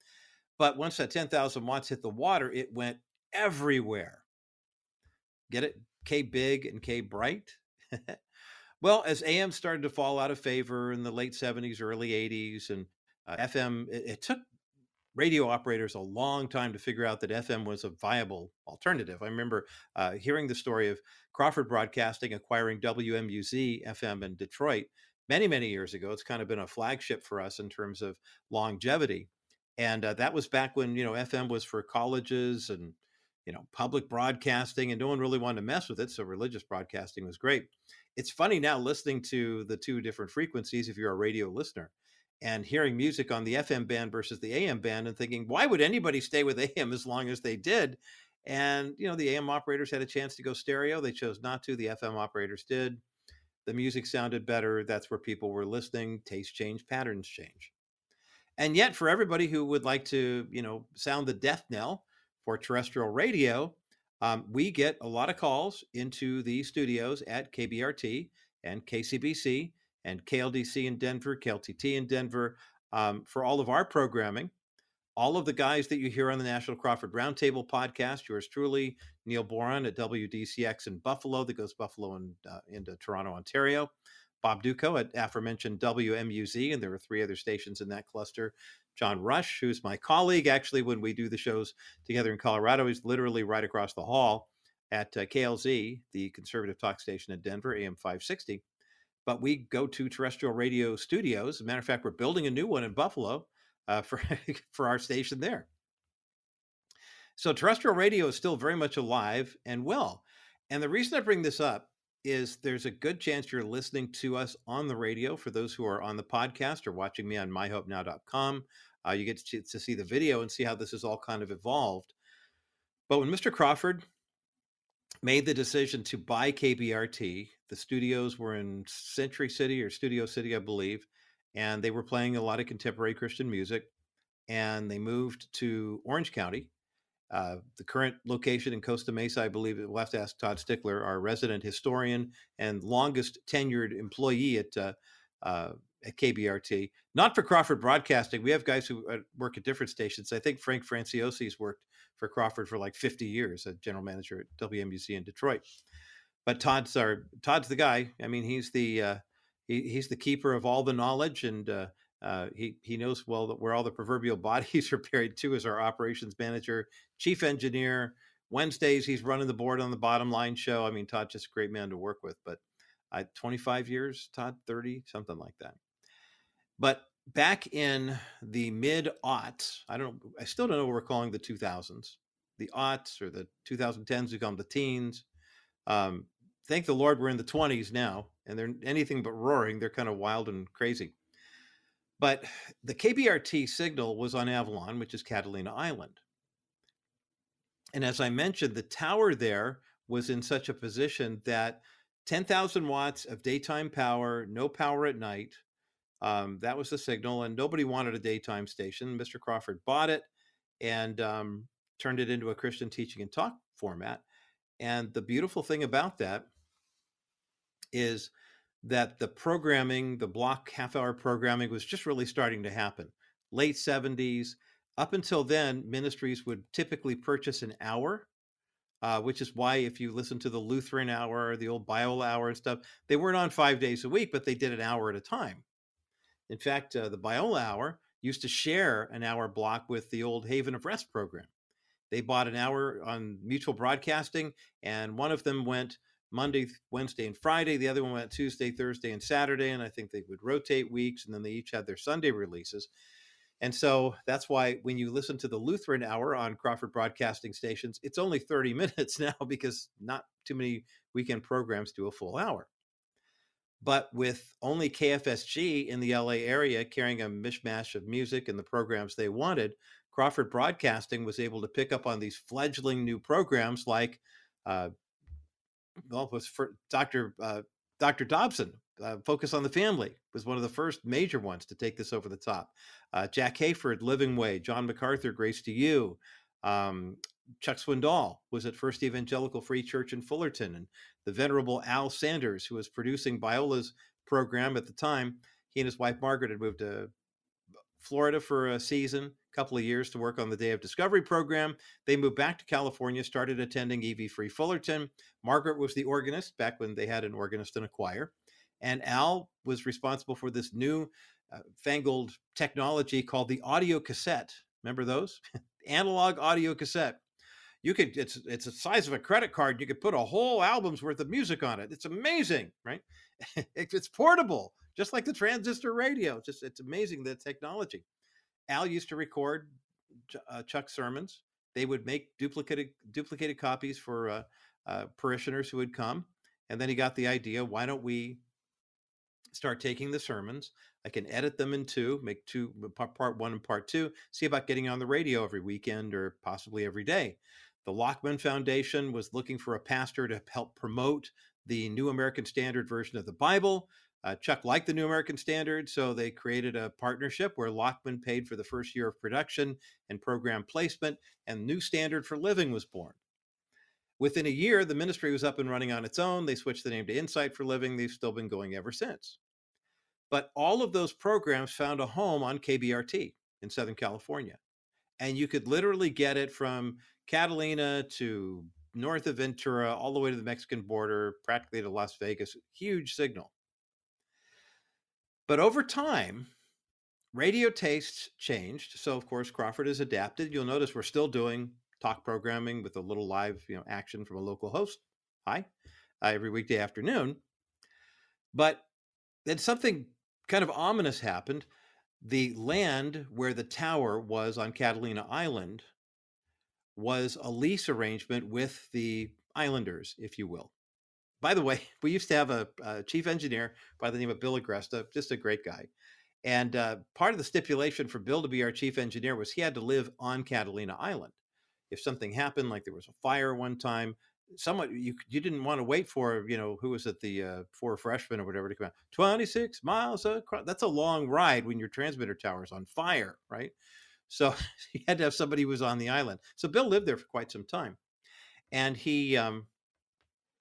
But once that 10,000 watts hit the water, it went everywhere. Get it? K big and K bright. well, as AM started to fall out of favor in the late 70s, early 80s, and uh, FM, it, it, took radio operators a long time to figure out that FM was a viable alternative. I remember uh, hearing the story of Crawford Broadcasting acquiring WMUZ FM in Detroit many, many years ago. It's kind of been a flagship for us in terms of longevity. And uh, that was back when, you know, FM was for colleges and, you know, public broadcasting, and no one really wanted to mess with it. So religious broadcasting was great. It's funny now listening to the two different frequencies if you're a radio listener and hearing music on the FM band versus the AM band and thinking, why would anybody stay with AM as long as they did? And, you know, the AM operators had a chance to go stereo. They chose not to. The FM operators did. The music sounded better. That's where people were listening. Taste change, patterns change. And yet, for everybody who would like to, you know, sound the death knell for terrestrial radio, um, we get a lot of calls into the studios at KBRT and KCBC and KLDC in Denver, KLTT in Denver um, for all of our programming. All of the guys that you hear on the National Crawford Roundtable podcast, yours truly, Neil Boron at WDCX in Buffalo, that goes Buffalo and uh, into Toronto, Ontario. Bob Dutko at aforementioned WMUZ, and there are three other stations in that cluster. John Rush, who's my colleague, actually, when we do the shows together in Colorado, he's literally right across the hall at uh, KLZ, the conservative talk station in Denver, AM 560 but we go to terrestrial radio studios. As a matter of fact, we're building a new one in Buffalo uh, for for our station there. So terrestrial radio is still very much alive and well. And the reason I bring this up is there's a good chance you're listening to us on the radio for those who are on the podcast or watching me on myhopenow.com. Uh, you get to, to see the video and see how this has all kind of evolved. But when Mr. Crawford made the decision to buy KBRT. The studios were in Century City or Studio City, I believe, and they were playing a lot of contemporary Christian music. And they moved to Orange County. Uh, the current location in Costa Mesa, I believe, we'll have to ask Todd Stickler, our resident historian and longest tenured employee at uh, uh, at KBRT. Not for Crawford Broadcasting. We have guys who uh, work at different stations. I think Frank Franciosi's worked for Crawford for like 50 years, a general manager at WMUZ in Detroit. But Todd's our Todd's the guy. I mean, he's the uh, he, he's the keeper of all the knowledge, and uh, uh, he he knows well that where all the proverbial bodies are buried too. is our operations manager, chief engineer. Wednesdays, he's running the board on the Bottom Line show. I mean, Todd's just a great man to work with. But I 25 years, Todd, 30, something like that. But back in the mid aughts, I don't, I still don't know what we're calling the 2000s, the aughts or the 2010s become the teens. Um, thank the Lord we're in the 20s now, and they're anything but roaring. They're kind of wild and crazy. But the KBRT signal was on Avalon, which is Catalina Island. And as I mentioned, the tower there was in such a position that 10,000 watts of daytime power, no power at night, um, that was the signal, and nobody wanted a daytime station. Mr. Crawford bought it and um, turned it into a Christian teaching and talk format. And the beautiful thing about that is that the programming, the block half hour programming, was just really starting to happen. Late 70s. Up until then, ministries would typically purchase an hour uh, which is why if you listen to the Lutheran hour, the old Biola hour and stuff, they weren't on five days a week, but they did an hour at a time. In fact, uh, the Biola Hour used to share an hour block with the old Haven of Rest program. They bought an hour on mutual broadcasting, and one of them went Monday, Wednesday, and Friday. The other one went Tuesday, Thursday, and Saturday. And I think they would rotate weeks, and then they each had their Sunday releases. And so that's why when you listen to the Lutheran hour on Crawford broadcasting stations, it's only 30 minutes now because not too many weekend programs do a full hour. But with only KFSG in the LA area carrying a mishmash of music and the programs they wanted, Crawford Broadcasting was able to pick up on these fledgling new programs like, uh, well, was for Dr. Uh, Dr. Dobson, uh, Focus on the Family was one of the first major ones to take this over the top. Uh, Jack Hayford, Living Way, John MacArthur, Grace to You, um, Chuck Swindoll was at First Evangelical Free Church in Fullerton, and the venerable Al Sanders, who was producing Biola's program at the time. He and his wife Margaret had moved to Florida for a season, couple of years to work on the Day of Discovery program. They moved back to California, started attending EV Free Fullerton. Margaret was the organist back when they had an organist in a choir. And Al was responsible for this new uh, fangled technology called the audio cassette. Remember those? Analog audio cassette you could it's it's the size of a credit card you could put a whole album's worth of music on it it's amazing right it's portable just like the transistor radio just it's amazing the technology al used to record uh, chuck sermons they would make duplicated duplicated copies for uh, uh, parishioners who would come and then he got the idea why don't we start taking the sermons I can edit them in two, make two part one and part two, see about getting on the radio every weekend or possibly every day. The Lockman Foundation was looking for a pastor to help promote the New American Standard version of the Bible. Uh, Chuck liked the New American Standard, so they created a partnership where Lockman paid for the first year of production and program placement, and New Standard for Living was born. Within a year, the ministry was up and running on its own. They switched the name to Insight for Living. They've still been going ever since. But all of those programs found a home on KBRT in Southern California. And you could literally get it from Catalina to north of Ventura, all the way to the Mexican border, practically to Las Vegas. Huge signal. But over time, radio tastes changed. So, of course, Crawford has adapted. You'll notice we're still doing talk programming with a little live you know, action from a local host. Hi, uh, every weekday afternoon. But then something kind of ominous happened. The land where the tower was on Catalina Island was a lease arrangement with the islanders, if you will. By the way, we used to have a, a chief engineer by the name of Bill Agresta, just a great guy. And uh, part of the stipulation for Bill to be our chief engineer was he had to live on Catalina Island. If something happened, like there was a fire one time, someone you you didn't want to wait for you know who was it the uh, four freshmen or whatever to come out 26 miles across that's a long ride when your transmitter tower is on fire right so you had to have somebody who was on the island so bill lived there for quite some time and he um,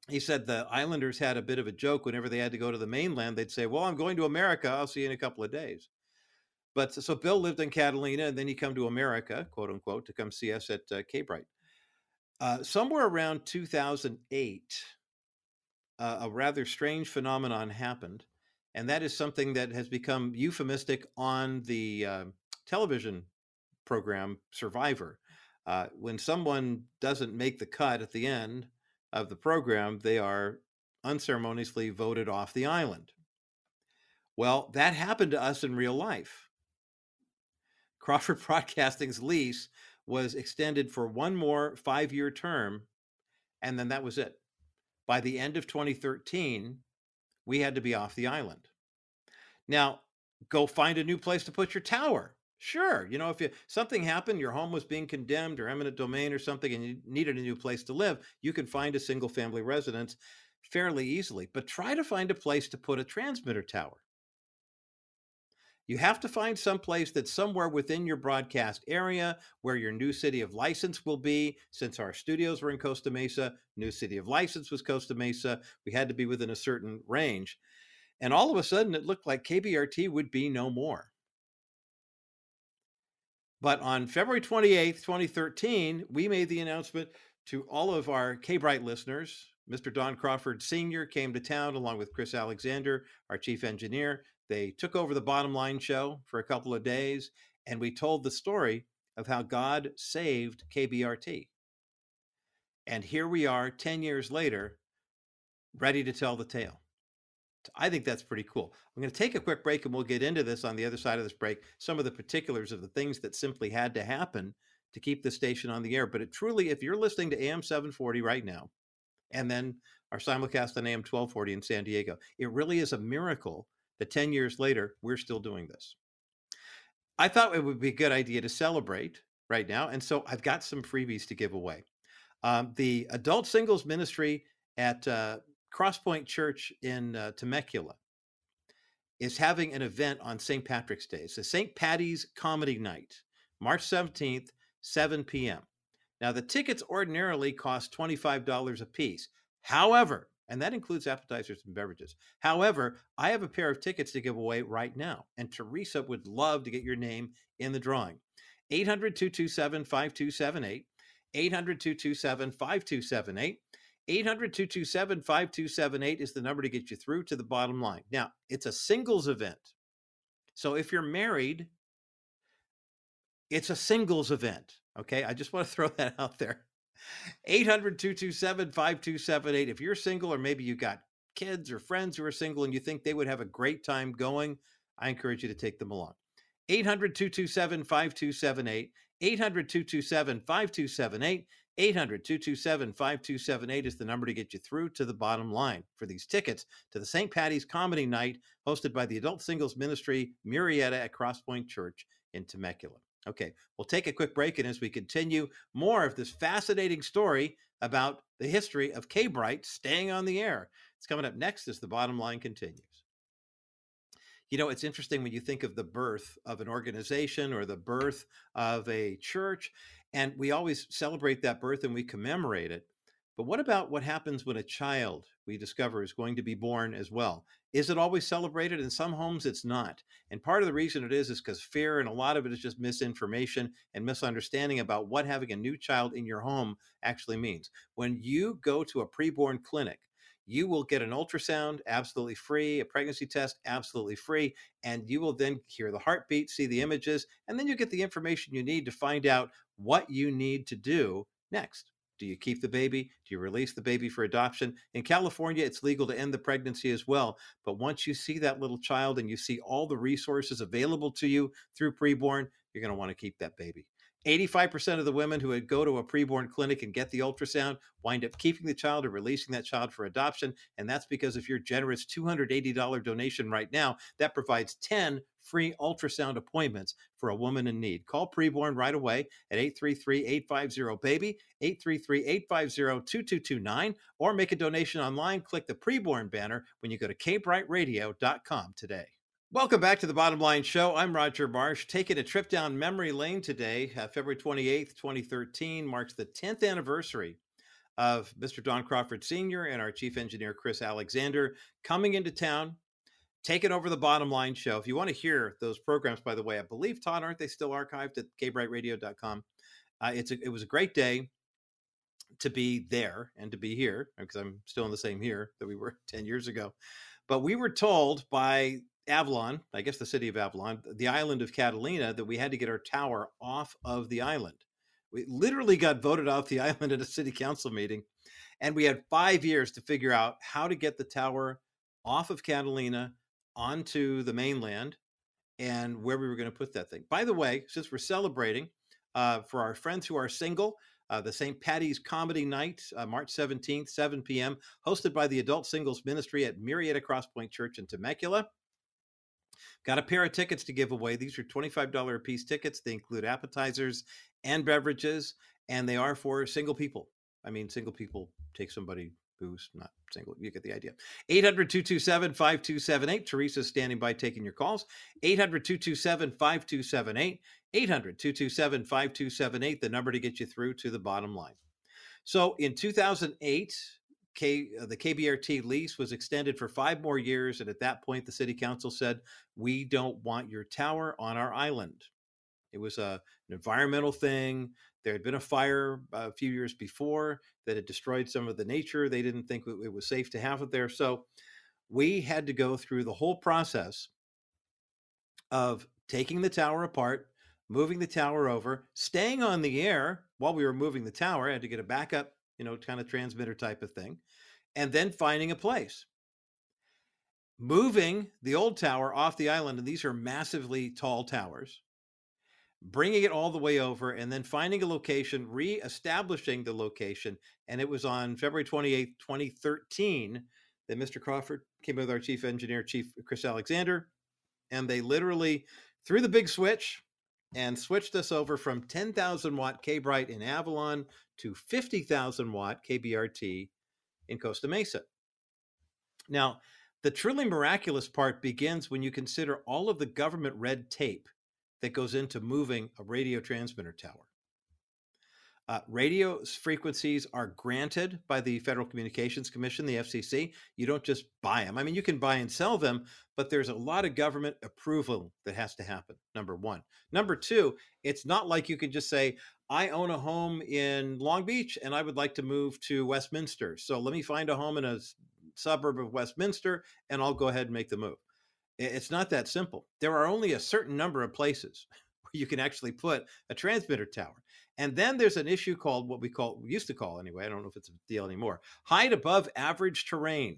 he said the islanders had a bit of a joke whenever they had to go to the mainland they'd say well i'm going to america i'll see you in a couple of days but so bill lived in catalina and then he come to america quote unquote to come see us at uh, uh, somewhere around 2008, uh, a rather strange phenomenon happened, and that is something that has become euphemistic on the uh, television program Survivor. Uh, when someone doesn't make the cut at the end of the program, they are unceremoniously voted off the island. Well, that happened to us in real life. Crawford Broadcasting's lease was extended for one more five year term, and then that was it. By the end of 2013, we had to be off the island. Now, go find a new place to put your tower. Sure, you know, if you, something happened, your home was being condemned or eminent domain or something, and you needed a new place to live, you can find a single family residence fairly easily. But try to find a place to put a transmitter tower. You have to find some place that's somewhere within your broadcast area where your new city of license will be. Since our studios were in Costa Mesa, new city of license was Costa Mesa. We had to be within a certain range. And all of a sudden, it looked like KBRT would be no more. But on February 28th, 2013, we made the announcement to all of our K Bright listeners. Mr. Don Crawford Sr. came to town along with Chris Alexander, our chief engineer. They took over the bottom line show for a couple of days, and we told the story of how God saved KBRT. And here we are 10 years later, ready to tell the tale. I think that's pretty cool. I'm going to take a quick break and we'll get into this on the other side of this break, some of the particulars of the things that simply had to happen to keep the station on the air. But it truly, if you're listening to AM 740 right now, and then our simulcast on AM 1240 in San Diego, it really is a miracle that 10 years later, we're still doing this. I thought it would be a good idea to celebrate right now. And so I've got some freebies to give away. Um, the adult singles ministry at uh, Crosspoint Church in uh, Temecula is having an event on St. Patrick's Day. It's a St. Patty's Comedy Night, March 17th, 7 p.m. Now, the tickets ordinarily cost $25 a piece. However, and that includes appetizers and beverages. However, I have a pair of tickets to give away right now, and Teresa would love to get your name in the drawing. 800 227 5278. 800 227 5278. 800 227 5278 is the number to get you through to the bottom line. Now, it's a singles event. So if you're married, it's a singles event. Okay. I just want to throw that out there. 800 227 5278. If you're single or maybe you got kids or friends who are single and you think they would have a great time going, I encourage you to take them along. 800 227 5278. 800 227 5278. 800 227 5278 is the number to get you through to the bottom line for these tickets to the St. Patty's Comedy Night hosted by the Adult Singles Ministry Murrieta at Crosspoint Church in Temecula. Okay, we'll take a quick break, and as we continue, more of this fascinating story about the history of K Bright staying on the air. It's coming up next as the bottom line continues. You know, it's interesting when you think of the birth of an organization or the birth of a church, and we always celebrate that birth and we commemorate it. But what about what happens when a child we discover is going to be born as well? Is it always celebrated? In some homes, it's not. And part of the reason it is is because fear, and a lot of it is just misinformation and misunderstanding about what having a new child in your home actually means. When you go to a preborn clinic, you will get an ultrasound absolutely free, a pregnancy test absolutely free, and you will then hear the heartbeat, see the images, and then you get the information you need to find out what you need to do next. Do you keep the baby? Do you release the baby for adoption? In California, it's legal to end the pregnancy as well. But once you see that little child and you see all the resources available to you through preborn, you're going to want to keep that baby. 85% of the women who would go to a preborn clinic and get the ultrasound wind up keeping the child or releasing that child for adoption. And that's because of your generous $280 donation right now, that provides 10 free ultrasound appointments for a woman in need. Call preborn right away at 833-850-BABY, 833-850-2229, or make a donation online. Click the preborn banner when you go to kbrightradio.com today. Welcome back to the Bottom Line Show. I'm Roger Marsh, taking a trip down memory lane today. Uh, February 28th, 2013 marks the 10th anniversary of Mr. Don Crawford Sr. and our chief engineer, Chris Alexander, coming into town, taking over the Bottom Line Show. If you want to hear those programs, by the way, I believe, Todd, aren't they still archived at kbrightradio.com? Uh, it's a, it was a great day to be there and to be here because I'm still in the same here that we were 10 years ago. But we were told by Avalon, I guess the city of Avalon, the island of Catalina, that we had to get our tower off of the island. We literally got voted off the island at a city council meeting, and we had five years to figure out how to get the tower off of Catalina onto the mainland and where we were going to put that thing. By the way, since we're celebrating uh, for our friends who are single, uh, the St. Patty's Comedy Night, uh, March 17th, 7 p.m., hosted by the Adult Singles Ministry at Murrieta Crosspoint Church in Temecula. Got a pair of tickets to give away. These are $25 a piece tickets. They include appetizers and beverages, and they are for single people. I mean, single people take somebody who's not single. You get the idea. 800 227 5278. Teresa's standing by taking your calls. 800 227 5278. 800 227 5278, the number to get you through to the bottom line. So in 2008, K, uh, the KBRT lease was extended for five more years. And at that point, the city council said, We don't want your tower on our island. It was a, an environmental thing. There had been a fire a few years before that had destroyed some of the nature. They didn't think it was safe to have it there. So we had to go through the whole process of taking the tower apart, moving the tower over, staying on the air while we were moving the tower. I had to get a backup you know, kind of transmitter type of thing, and then finding a place. Moving the old tower off the island, and these are massively tall towers, bringing it all the way over, and then finding a location, re-establishing the location. And it was on February 28th, 2013, that Mr. Crawford came with our chief engineer, Chief Chris Alexander, and they literally threw the big switch and switched us over from 10,000 watt K Bright in Avalon to 50,000 watt KBRT in Costa Mesa. Now, the truly miraculous part begins when you consider all of the government red tape that goes into moving a radio transmitter tower. Uh, radio frequencies are granted by the Federal Communications Commission, the FCC. You don't just buy them. I mean, you can buy and sell them, but there's a lot of government approval that has to happen. Number one. Number two, it's not like you can just say, I own a home in Long Beach and I would like to move to Westminster. So let me find a home in a suburb of Westminster and I'll go ahead and make the move. It's not that simple. There are only a certain number of places where you can actually put a transmitter tower. And then there's an issue called what we call, we used to call anyway, I don't know if it's a deal anymore, height above average terrain.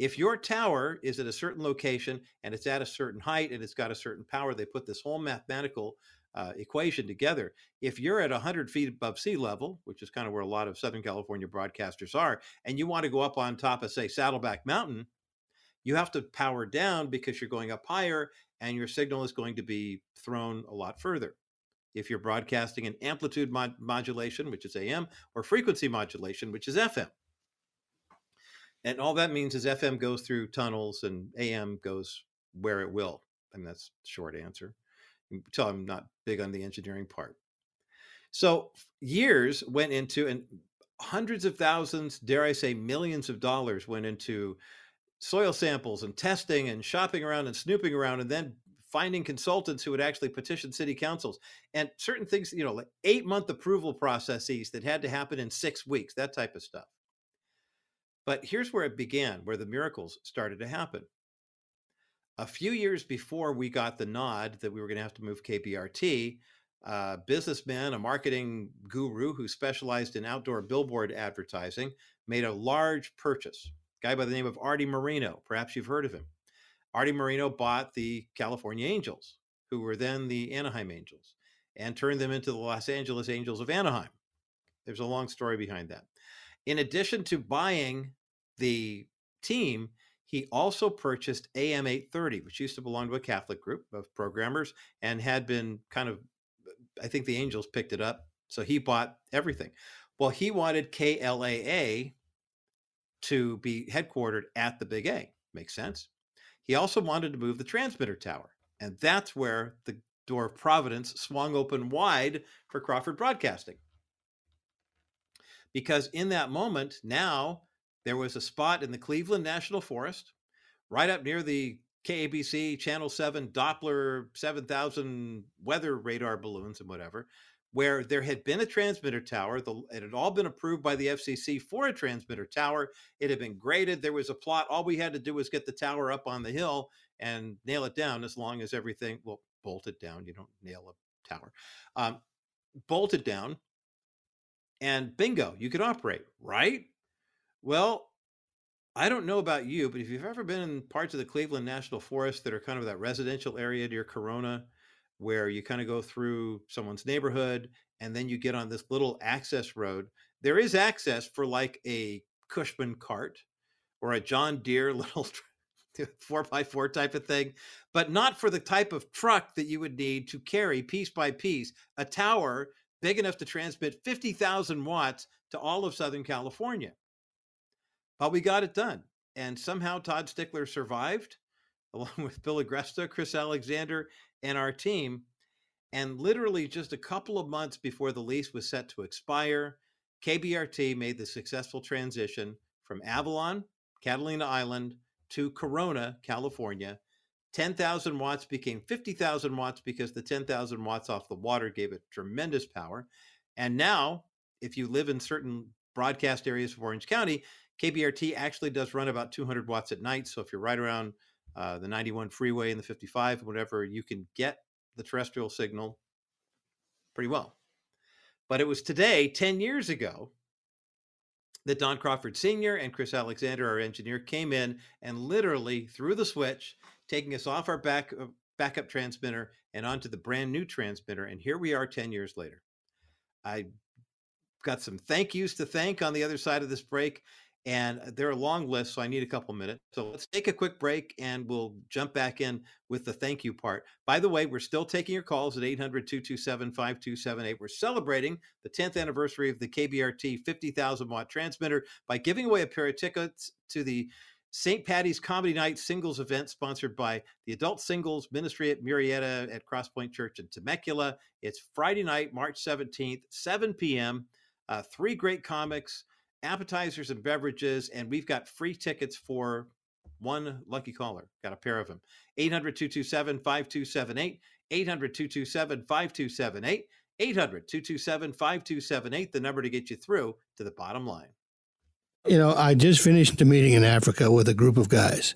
If your tower is at a certain location and it's at a certain height and it's got a certain power, they put this whole mathematical uh, equation together. If you're at 100 feet above sea level, which is kind of where a lot of Southern California broadcasters are, and you want to go up on top of, say, Saddleback Mountain, you have to power down because you're going up higher and your signal is going to be thrown a lot further. If you're broadcasting an amplitude mod- modulation, which is AM, or frequency modulation, which is FM. And all that means is FM goes through tunnels and AM goes where it will. And that's the short answer. Tell I'm not big on the engineering part. So years went into, and hundreds of thousands, dare I say, millions of dollars went into soil samples and testing and shopping around and snooping around and then finding consultants who would actually petition city councils and certain things, you know, like eight month approval processes that had to happen in six weeks, that type of stuff. But here's where it began, where the miracles started to happen. A few years before we got the nod that we were going to have to move KBRT, a businessman, a marketing guru who specialized in outdoor billboard advertising, made a large purchase guy by the name of Arte Moreno. Perhaps you've heard of him. Arte Moreno bought the California Angels, who were then the Anaheim Angels, and turned them into the Los Angeles Angels of Anaheim. There's a long story behind that. In addition to buying the team, he also purchased AM 830, which used to belong to a Catholic group of programmers and had been kind of, I think the Angels picked it up. So he bought everything. Well, he wanted KLAA to be headquartered at the Big A. Makes sense. He also wanted to move the transmitter tower. And that's where the door of Providence swung open wide for Crawford Broadcasting. Because in that moment, now there was a spot in the Cleveland National Forest, right up near the KABC Channel 7 Doppler 7000 weather radar balloons and whatever, where there had been a transmitter tower. The, it had all been approved by the FCC for a transmitter tower. It had been graded. There was a plot. All we had to do was get the tower up on the hill and nail it down as long as everything, well, bolt it down. You don't nail a tower. Um, bolt it down, and bingo, you could operate, right? Well, I don't know about you, but if you've ever been in parts of the Cleveland National Forest that are kind of that residential area near Corona, where you kind of go through someone's neighborhood and then you get on this little access road. There is access for like a Cushman cart or a John Deere little four by four type of thing, but not for the type of truck that you would need to carry piece by piece a tower big enough to transmit 50,000 watts to all of Southern California. But we got it done. And somehow Todd Stickler survived, along with Bill Agresta, Chris Alexander, and our team. And literally just a couple of months before the lease was set to expire, KBRT made the successful transition from Avalon, Catalina Island, to Corona, California. 10,000 watts became 50,000 watts because the 10,000 watts off the water gave it tremendous power. And now, if you live in certain broadcast areas of Orange County, KBRT actually does run about 200 watts at night. So if you're right around uh, the 91 freeway and the 55, whatever, you can get the terrestrial signal pretty well. But it was today, 10 years ago, that Don Crawford Sr. and Chris Alexander, our engineer, came in and literally threw the switch, taking us off our back, uh, backup transmitter and onto the brand new transmitter. And here we are 10 years later. I got some thank yous to thank on the other side of this break and uh, they're a long list, so I need a couple minutes. So let's take a quick break and we'll jump back in with the thank you part. By the way, we're still taking your calls at 800 227 5278. We're celebrating the 10th anniversary of the KBRT 50,000 watt transmitter by giving away a pair of tickets to the St. Patty's Comedy Night singles event sponsored by the Adult Singles Ministry at Murrieta at Crosspoint Church in Temecula. It's Friday night, March 17th, 7 p.m. Uh, three great comics appetizers and beverages, and we've got free tickets for one lucky caller. Got a pair of them. 800 227 5278. 800 227 5278. 800 227 5278, the number to get you through to the bottom line. You know, I just finished a meeting in Africa with a group of guys.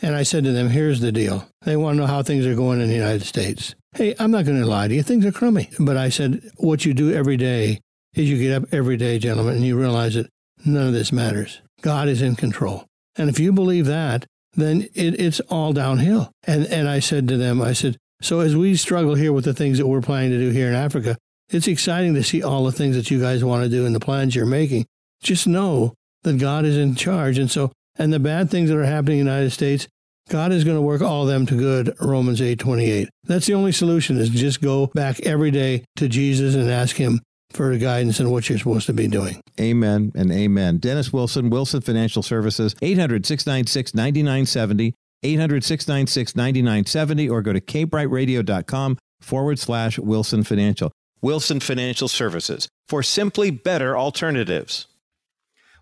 And I said to them, here's the deal. They want to know how things are going in the United States. Hey, I'm not going to lie to you. Things are crummy. But I said, what you do every day is you get up every day, gentlemen, and you realize that none of this matters. God is in control. And if you believe that, then it, it's all downhill. And, and I said to them, I said, So as we struggle here with the things that we're planning to do here in Africa, it's exciting to see all the things that you guys want to do and the plans you're making. Just know that God is in charge. And so, and the bad things that are happening in the United States, God is going to work all of them to good, Romans 8 28. That's the only solution is just go back every day to Jesus and ask him for guidance and what you're supposed to be doing. Amen and amen. Dennis Wilson, Wilson Financial Services, 800 696 9970, 800 696 9970, or go to kbrightradio.com forward slash Wilson Financial. Wilson Financial Services for simply better alternatives.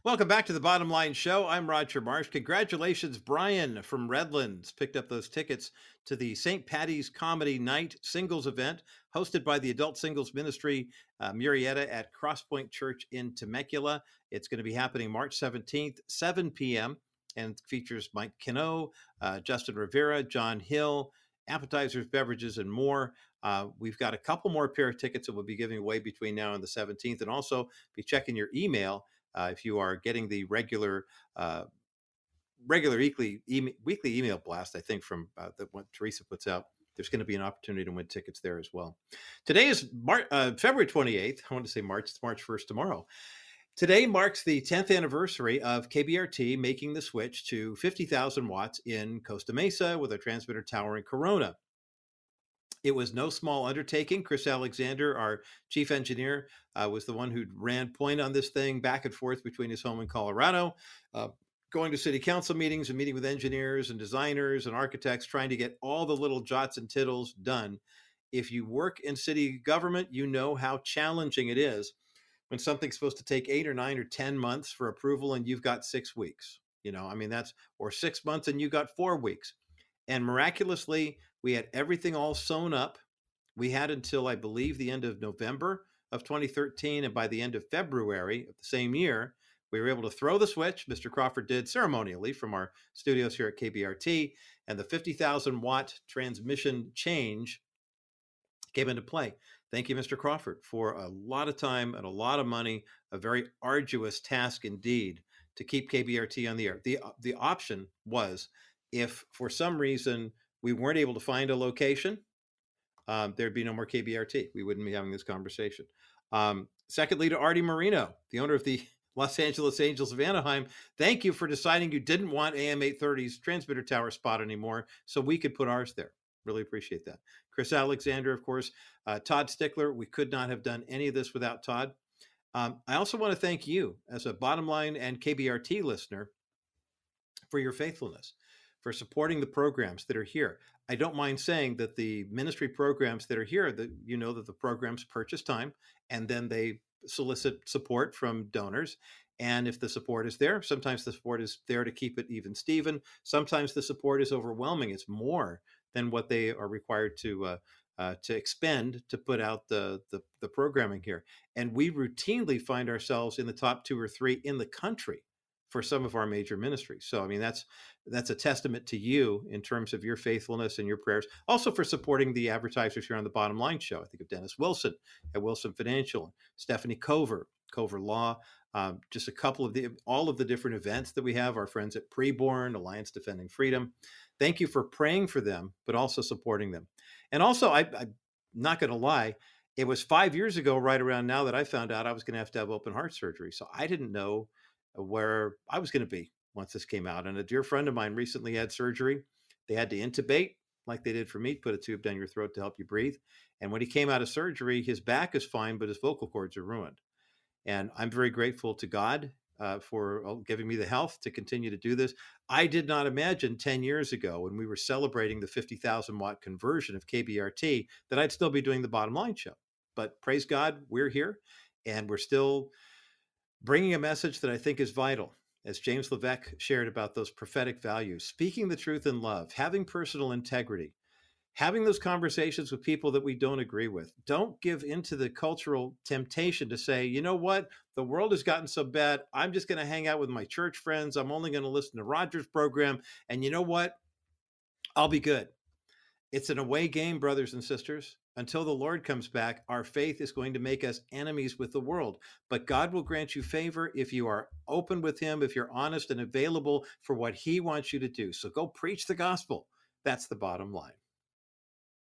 Welcome back to the Bottom Line Show. I'm Roger Marsh. Congratulations, Brian from Redlands picked up those tickets to the St. Patty's Comedy Night Singles event hosted by the Adult Singles Ministry uh, Murrieta at Crosspoint Church in Temecula. It's going to be happening March 17th, 7 p.m., and features Mike Kino, uh, Justin Rivera, John Hill, appetizers, beverages, and more. Uh, we've got a couple more pair of tickets that we'll be giving away between now and the 17th, and also be checking your email if you are getting the regular uh, regular weekly email, weekly email blast, I think from uh, that what Teresa puts out. There's going to be an opportunity to win tickets there as well. Today is Mar- uh, February 28th. I want to say March. It's March 1st tomorrow. Today marks the 10th anniversary of KBRT making the switch to 50,000 watts in Costa Mesa with a transmitter tower in Corona. It was no small undertaking. Chris Alexander, our chief engineer, uh, was the one who ran point on this thing back and forth between his home in Colorado, uh, going to city council meetings and meeting with engineers and designers and architects, trying to get all the little jots and tittles done. If you work in city government, you know how challenging it is when something's supposed to take eight or nine or 10 months for approval and you've got six weeks. You know, I mean, that's, or six months and you got four weeks. And miraculously, we had everything all sewn up. We had until, I believe, the end of November of 2013. And by the end of February of the same year, we were able to throw the switch. Mr. Crawford did ceremonially from our studios here at KBRT. And the 50,000 watt transmission change came into play. Thank you, Mr. Crawford, for a lot of time and a lot of money, a very arduous task indeed to keep KBRT on the air. The, uh, the option was if for some reason we weren't able to find a location, um, there'd be no more KBRT. We wouldn't be having this conversation. Um, secondly, to Arte Moreno, the owner of the Los Angeles Angels of Anaheim, thank you for deciding you didn't want AM 830's transmitter tower spot anymore, so we could put ours there. Really appreciate that. Chris Alexander, of course, uh, Todd Stickler. We could not have done any of this without Todd. Um, I also want to thank you as a bottom line and KBRT listener for your faithfulness for supporting the programs that are here. I don't mind saying that the ministry programs that are here, that you know that the programs purchase time and then they solicit support from donors. And if the support is there, sometimes the support is there to keep it even Steven. Sometimes the support is overwhelming. It's more than what they are required to uh, uh, to expend to put out the, the the programming here. And we routinely find ourselves in the top two or three in the country for some of our major ministries. So I mean that's that's a testament to you in terms of your faithfulness and your prayers. Also for supporting the advertisers here on the Bottom Line Show. I think of Dennis Wilson at Wilson Financial, Stephanie Cover, Cover Law. Um, just a couple of the all of the different events that we have. Our friends at Preborn, Alliance Defending Freedom. Thank you for praying for them, but also supporting them. And also, I, I'm not going to lie. It was five years ago, right around now, that I found out I was going to have to have open heart surgery. So I didn't know where I was going to be once this came out. And a dear friend of mine recently had surgery. They had to intubate, like they did for me, put a tube down your throat to help you breathe. And when he came out of surgery, his back is fine, but his vocal cords are ruined. And I'm very grateful to God uh, for uh, giving me the health to continue to do this. I did not imagine 10 years ago when we were celebrating the 50,000 watt conversion of KBRT that I'd still be doing the bottom line show. But praise God, we're here and we're still bringing a message that I think is vital. As James Levesque shared about those prophetic values, speaking the truth in love, having personal integrity, having those conversations with people that we don't agree with. Don't give into the cultural temptation to say, you know what, the world has gotten so bad. I'm just going to hang out with my church friends. I'm only going to listen to Roger's program. And you know what? I'll be good. It's an away game, brothers and sisters until the Lord comes back, our faith is going to make us enemies with the world. But God will grant you favor if you are open with Him, if you're honest and available for what He wants you to do. So go preach the gospel. That's the bottom line.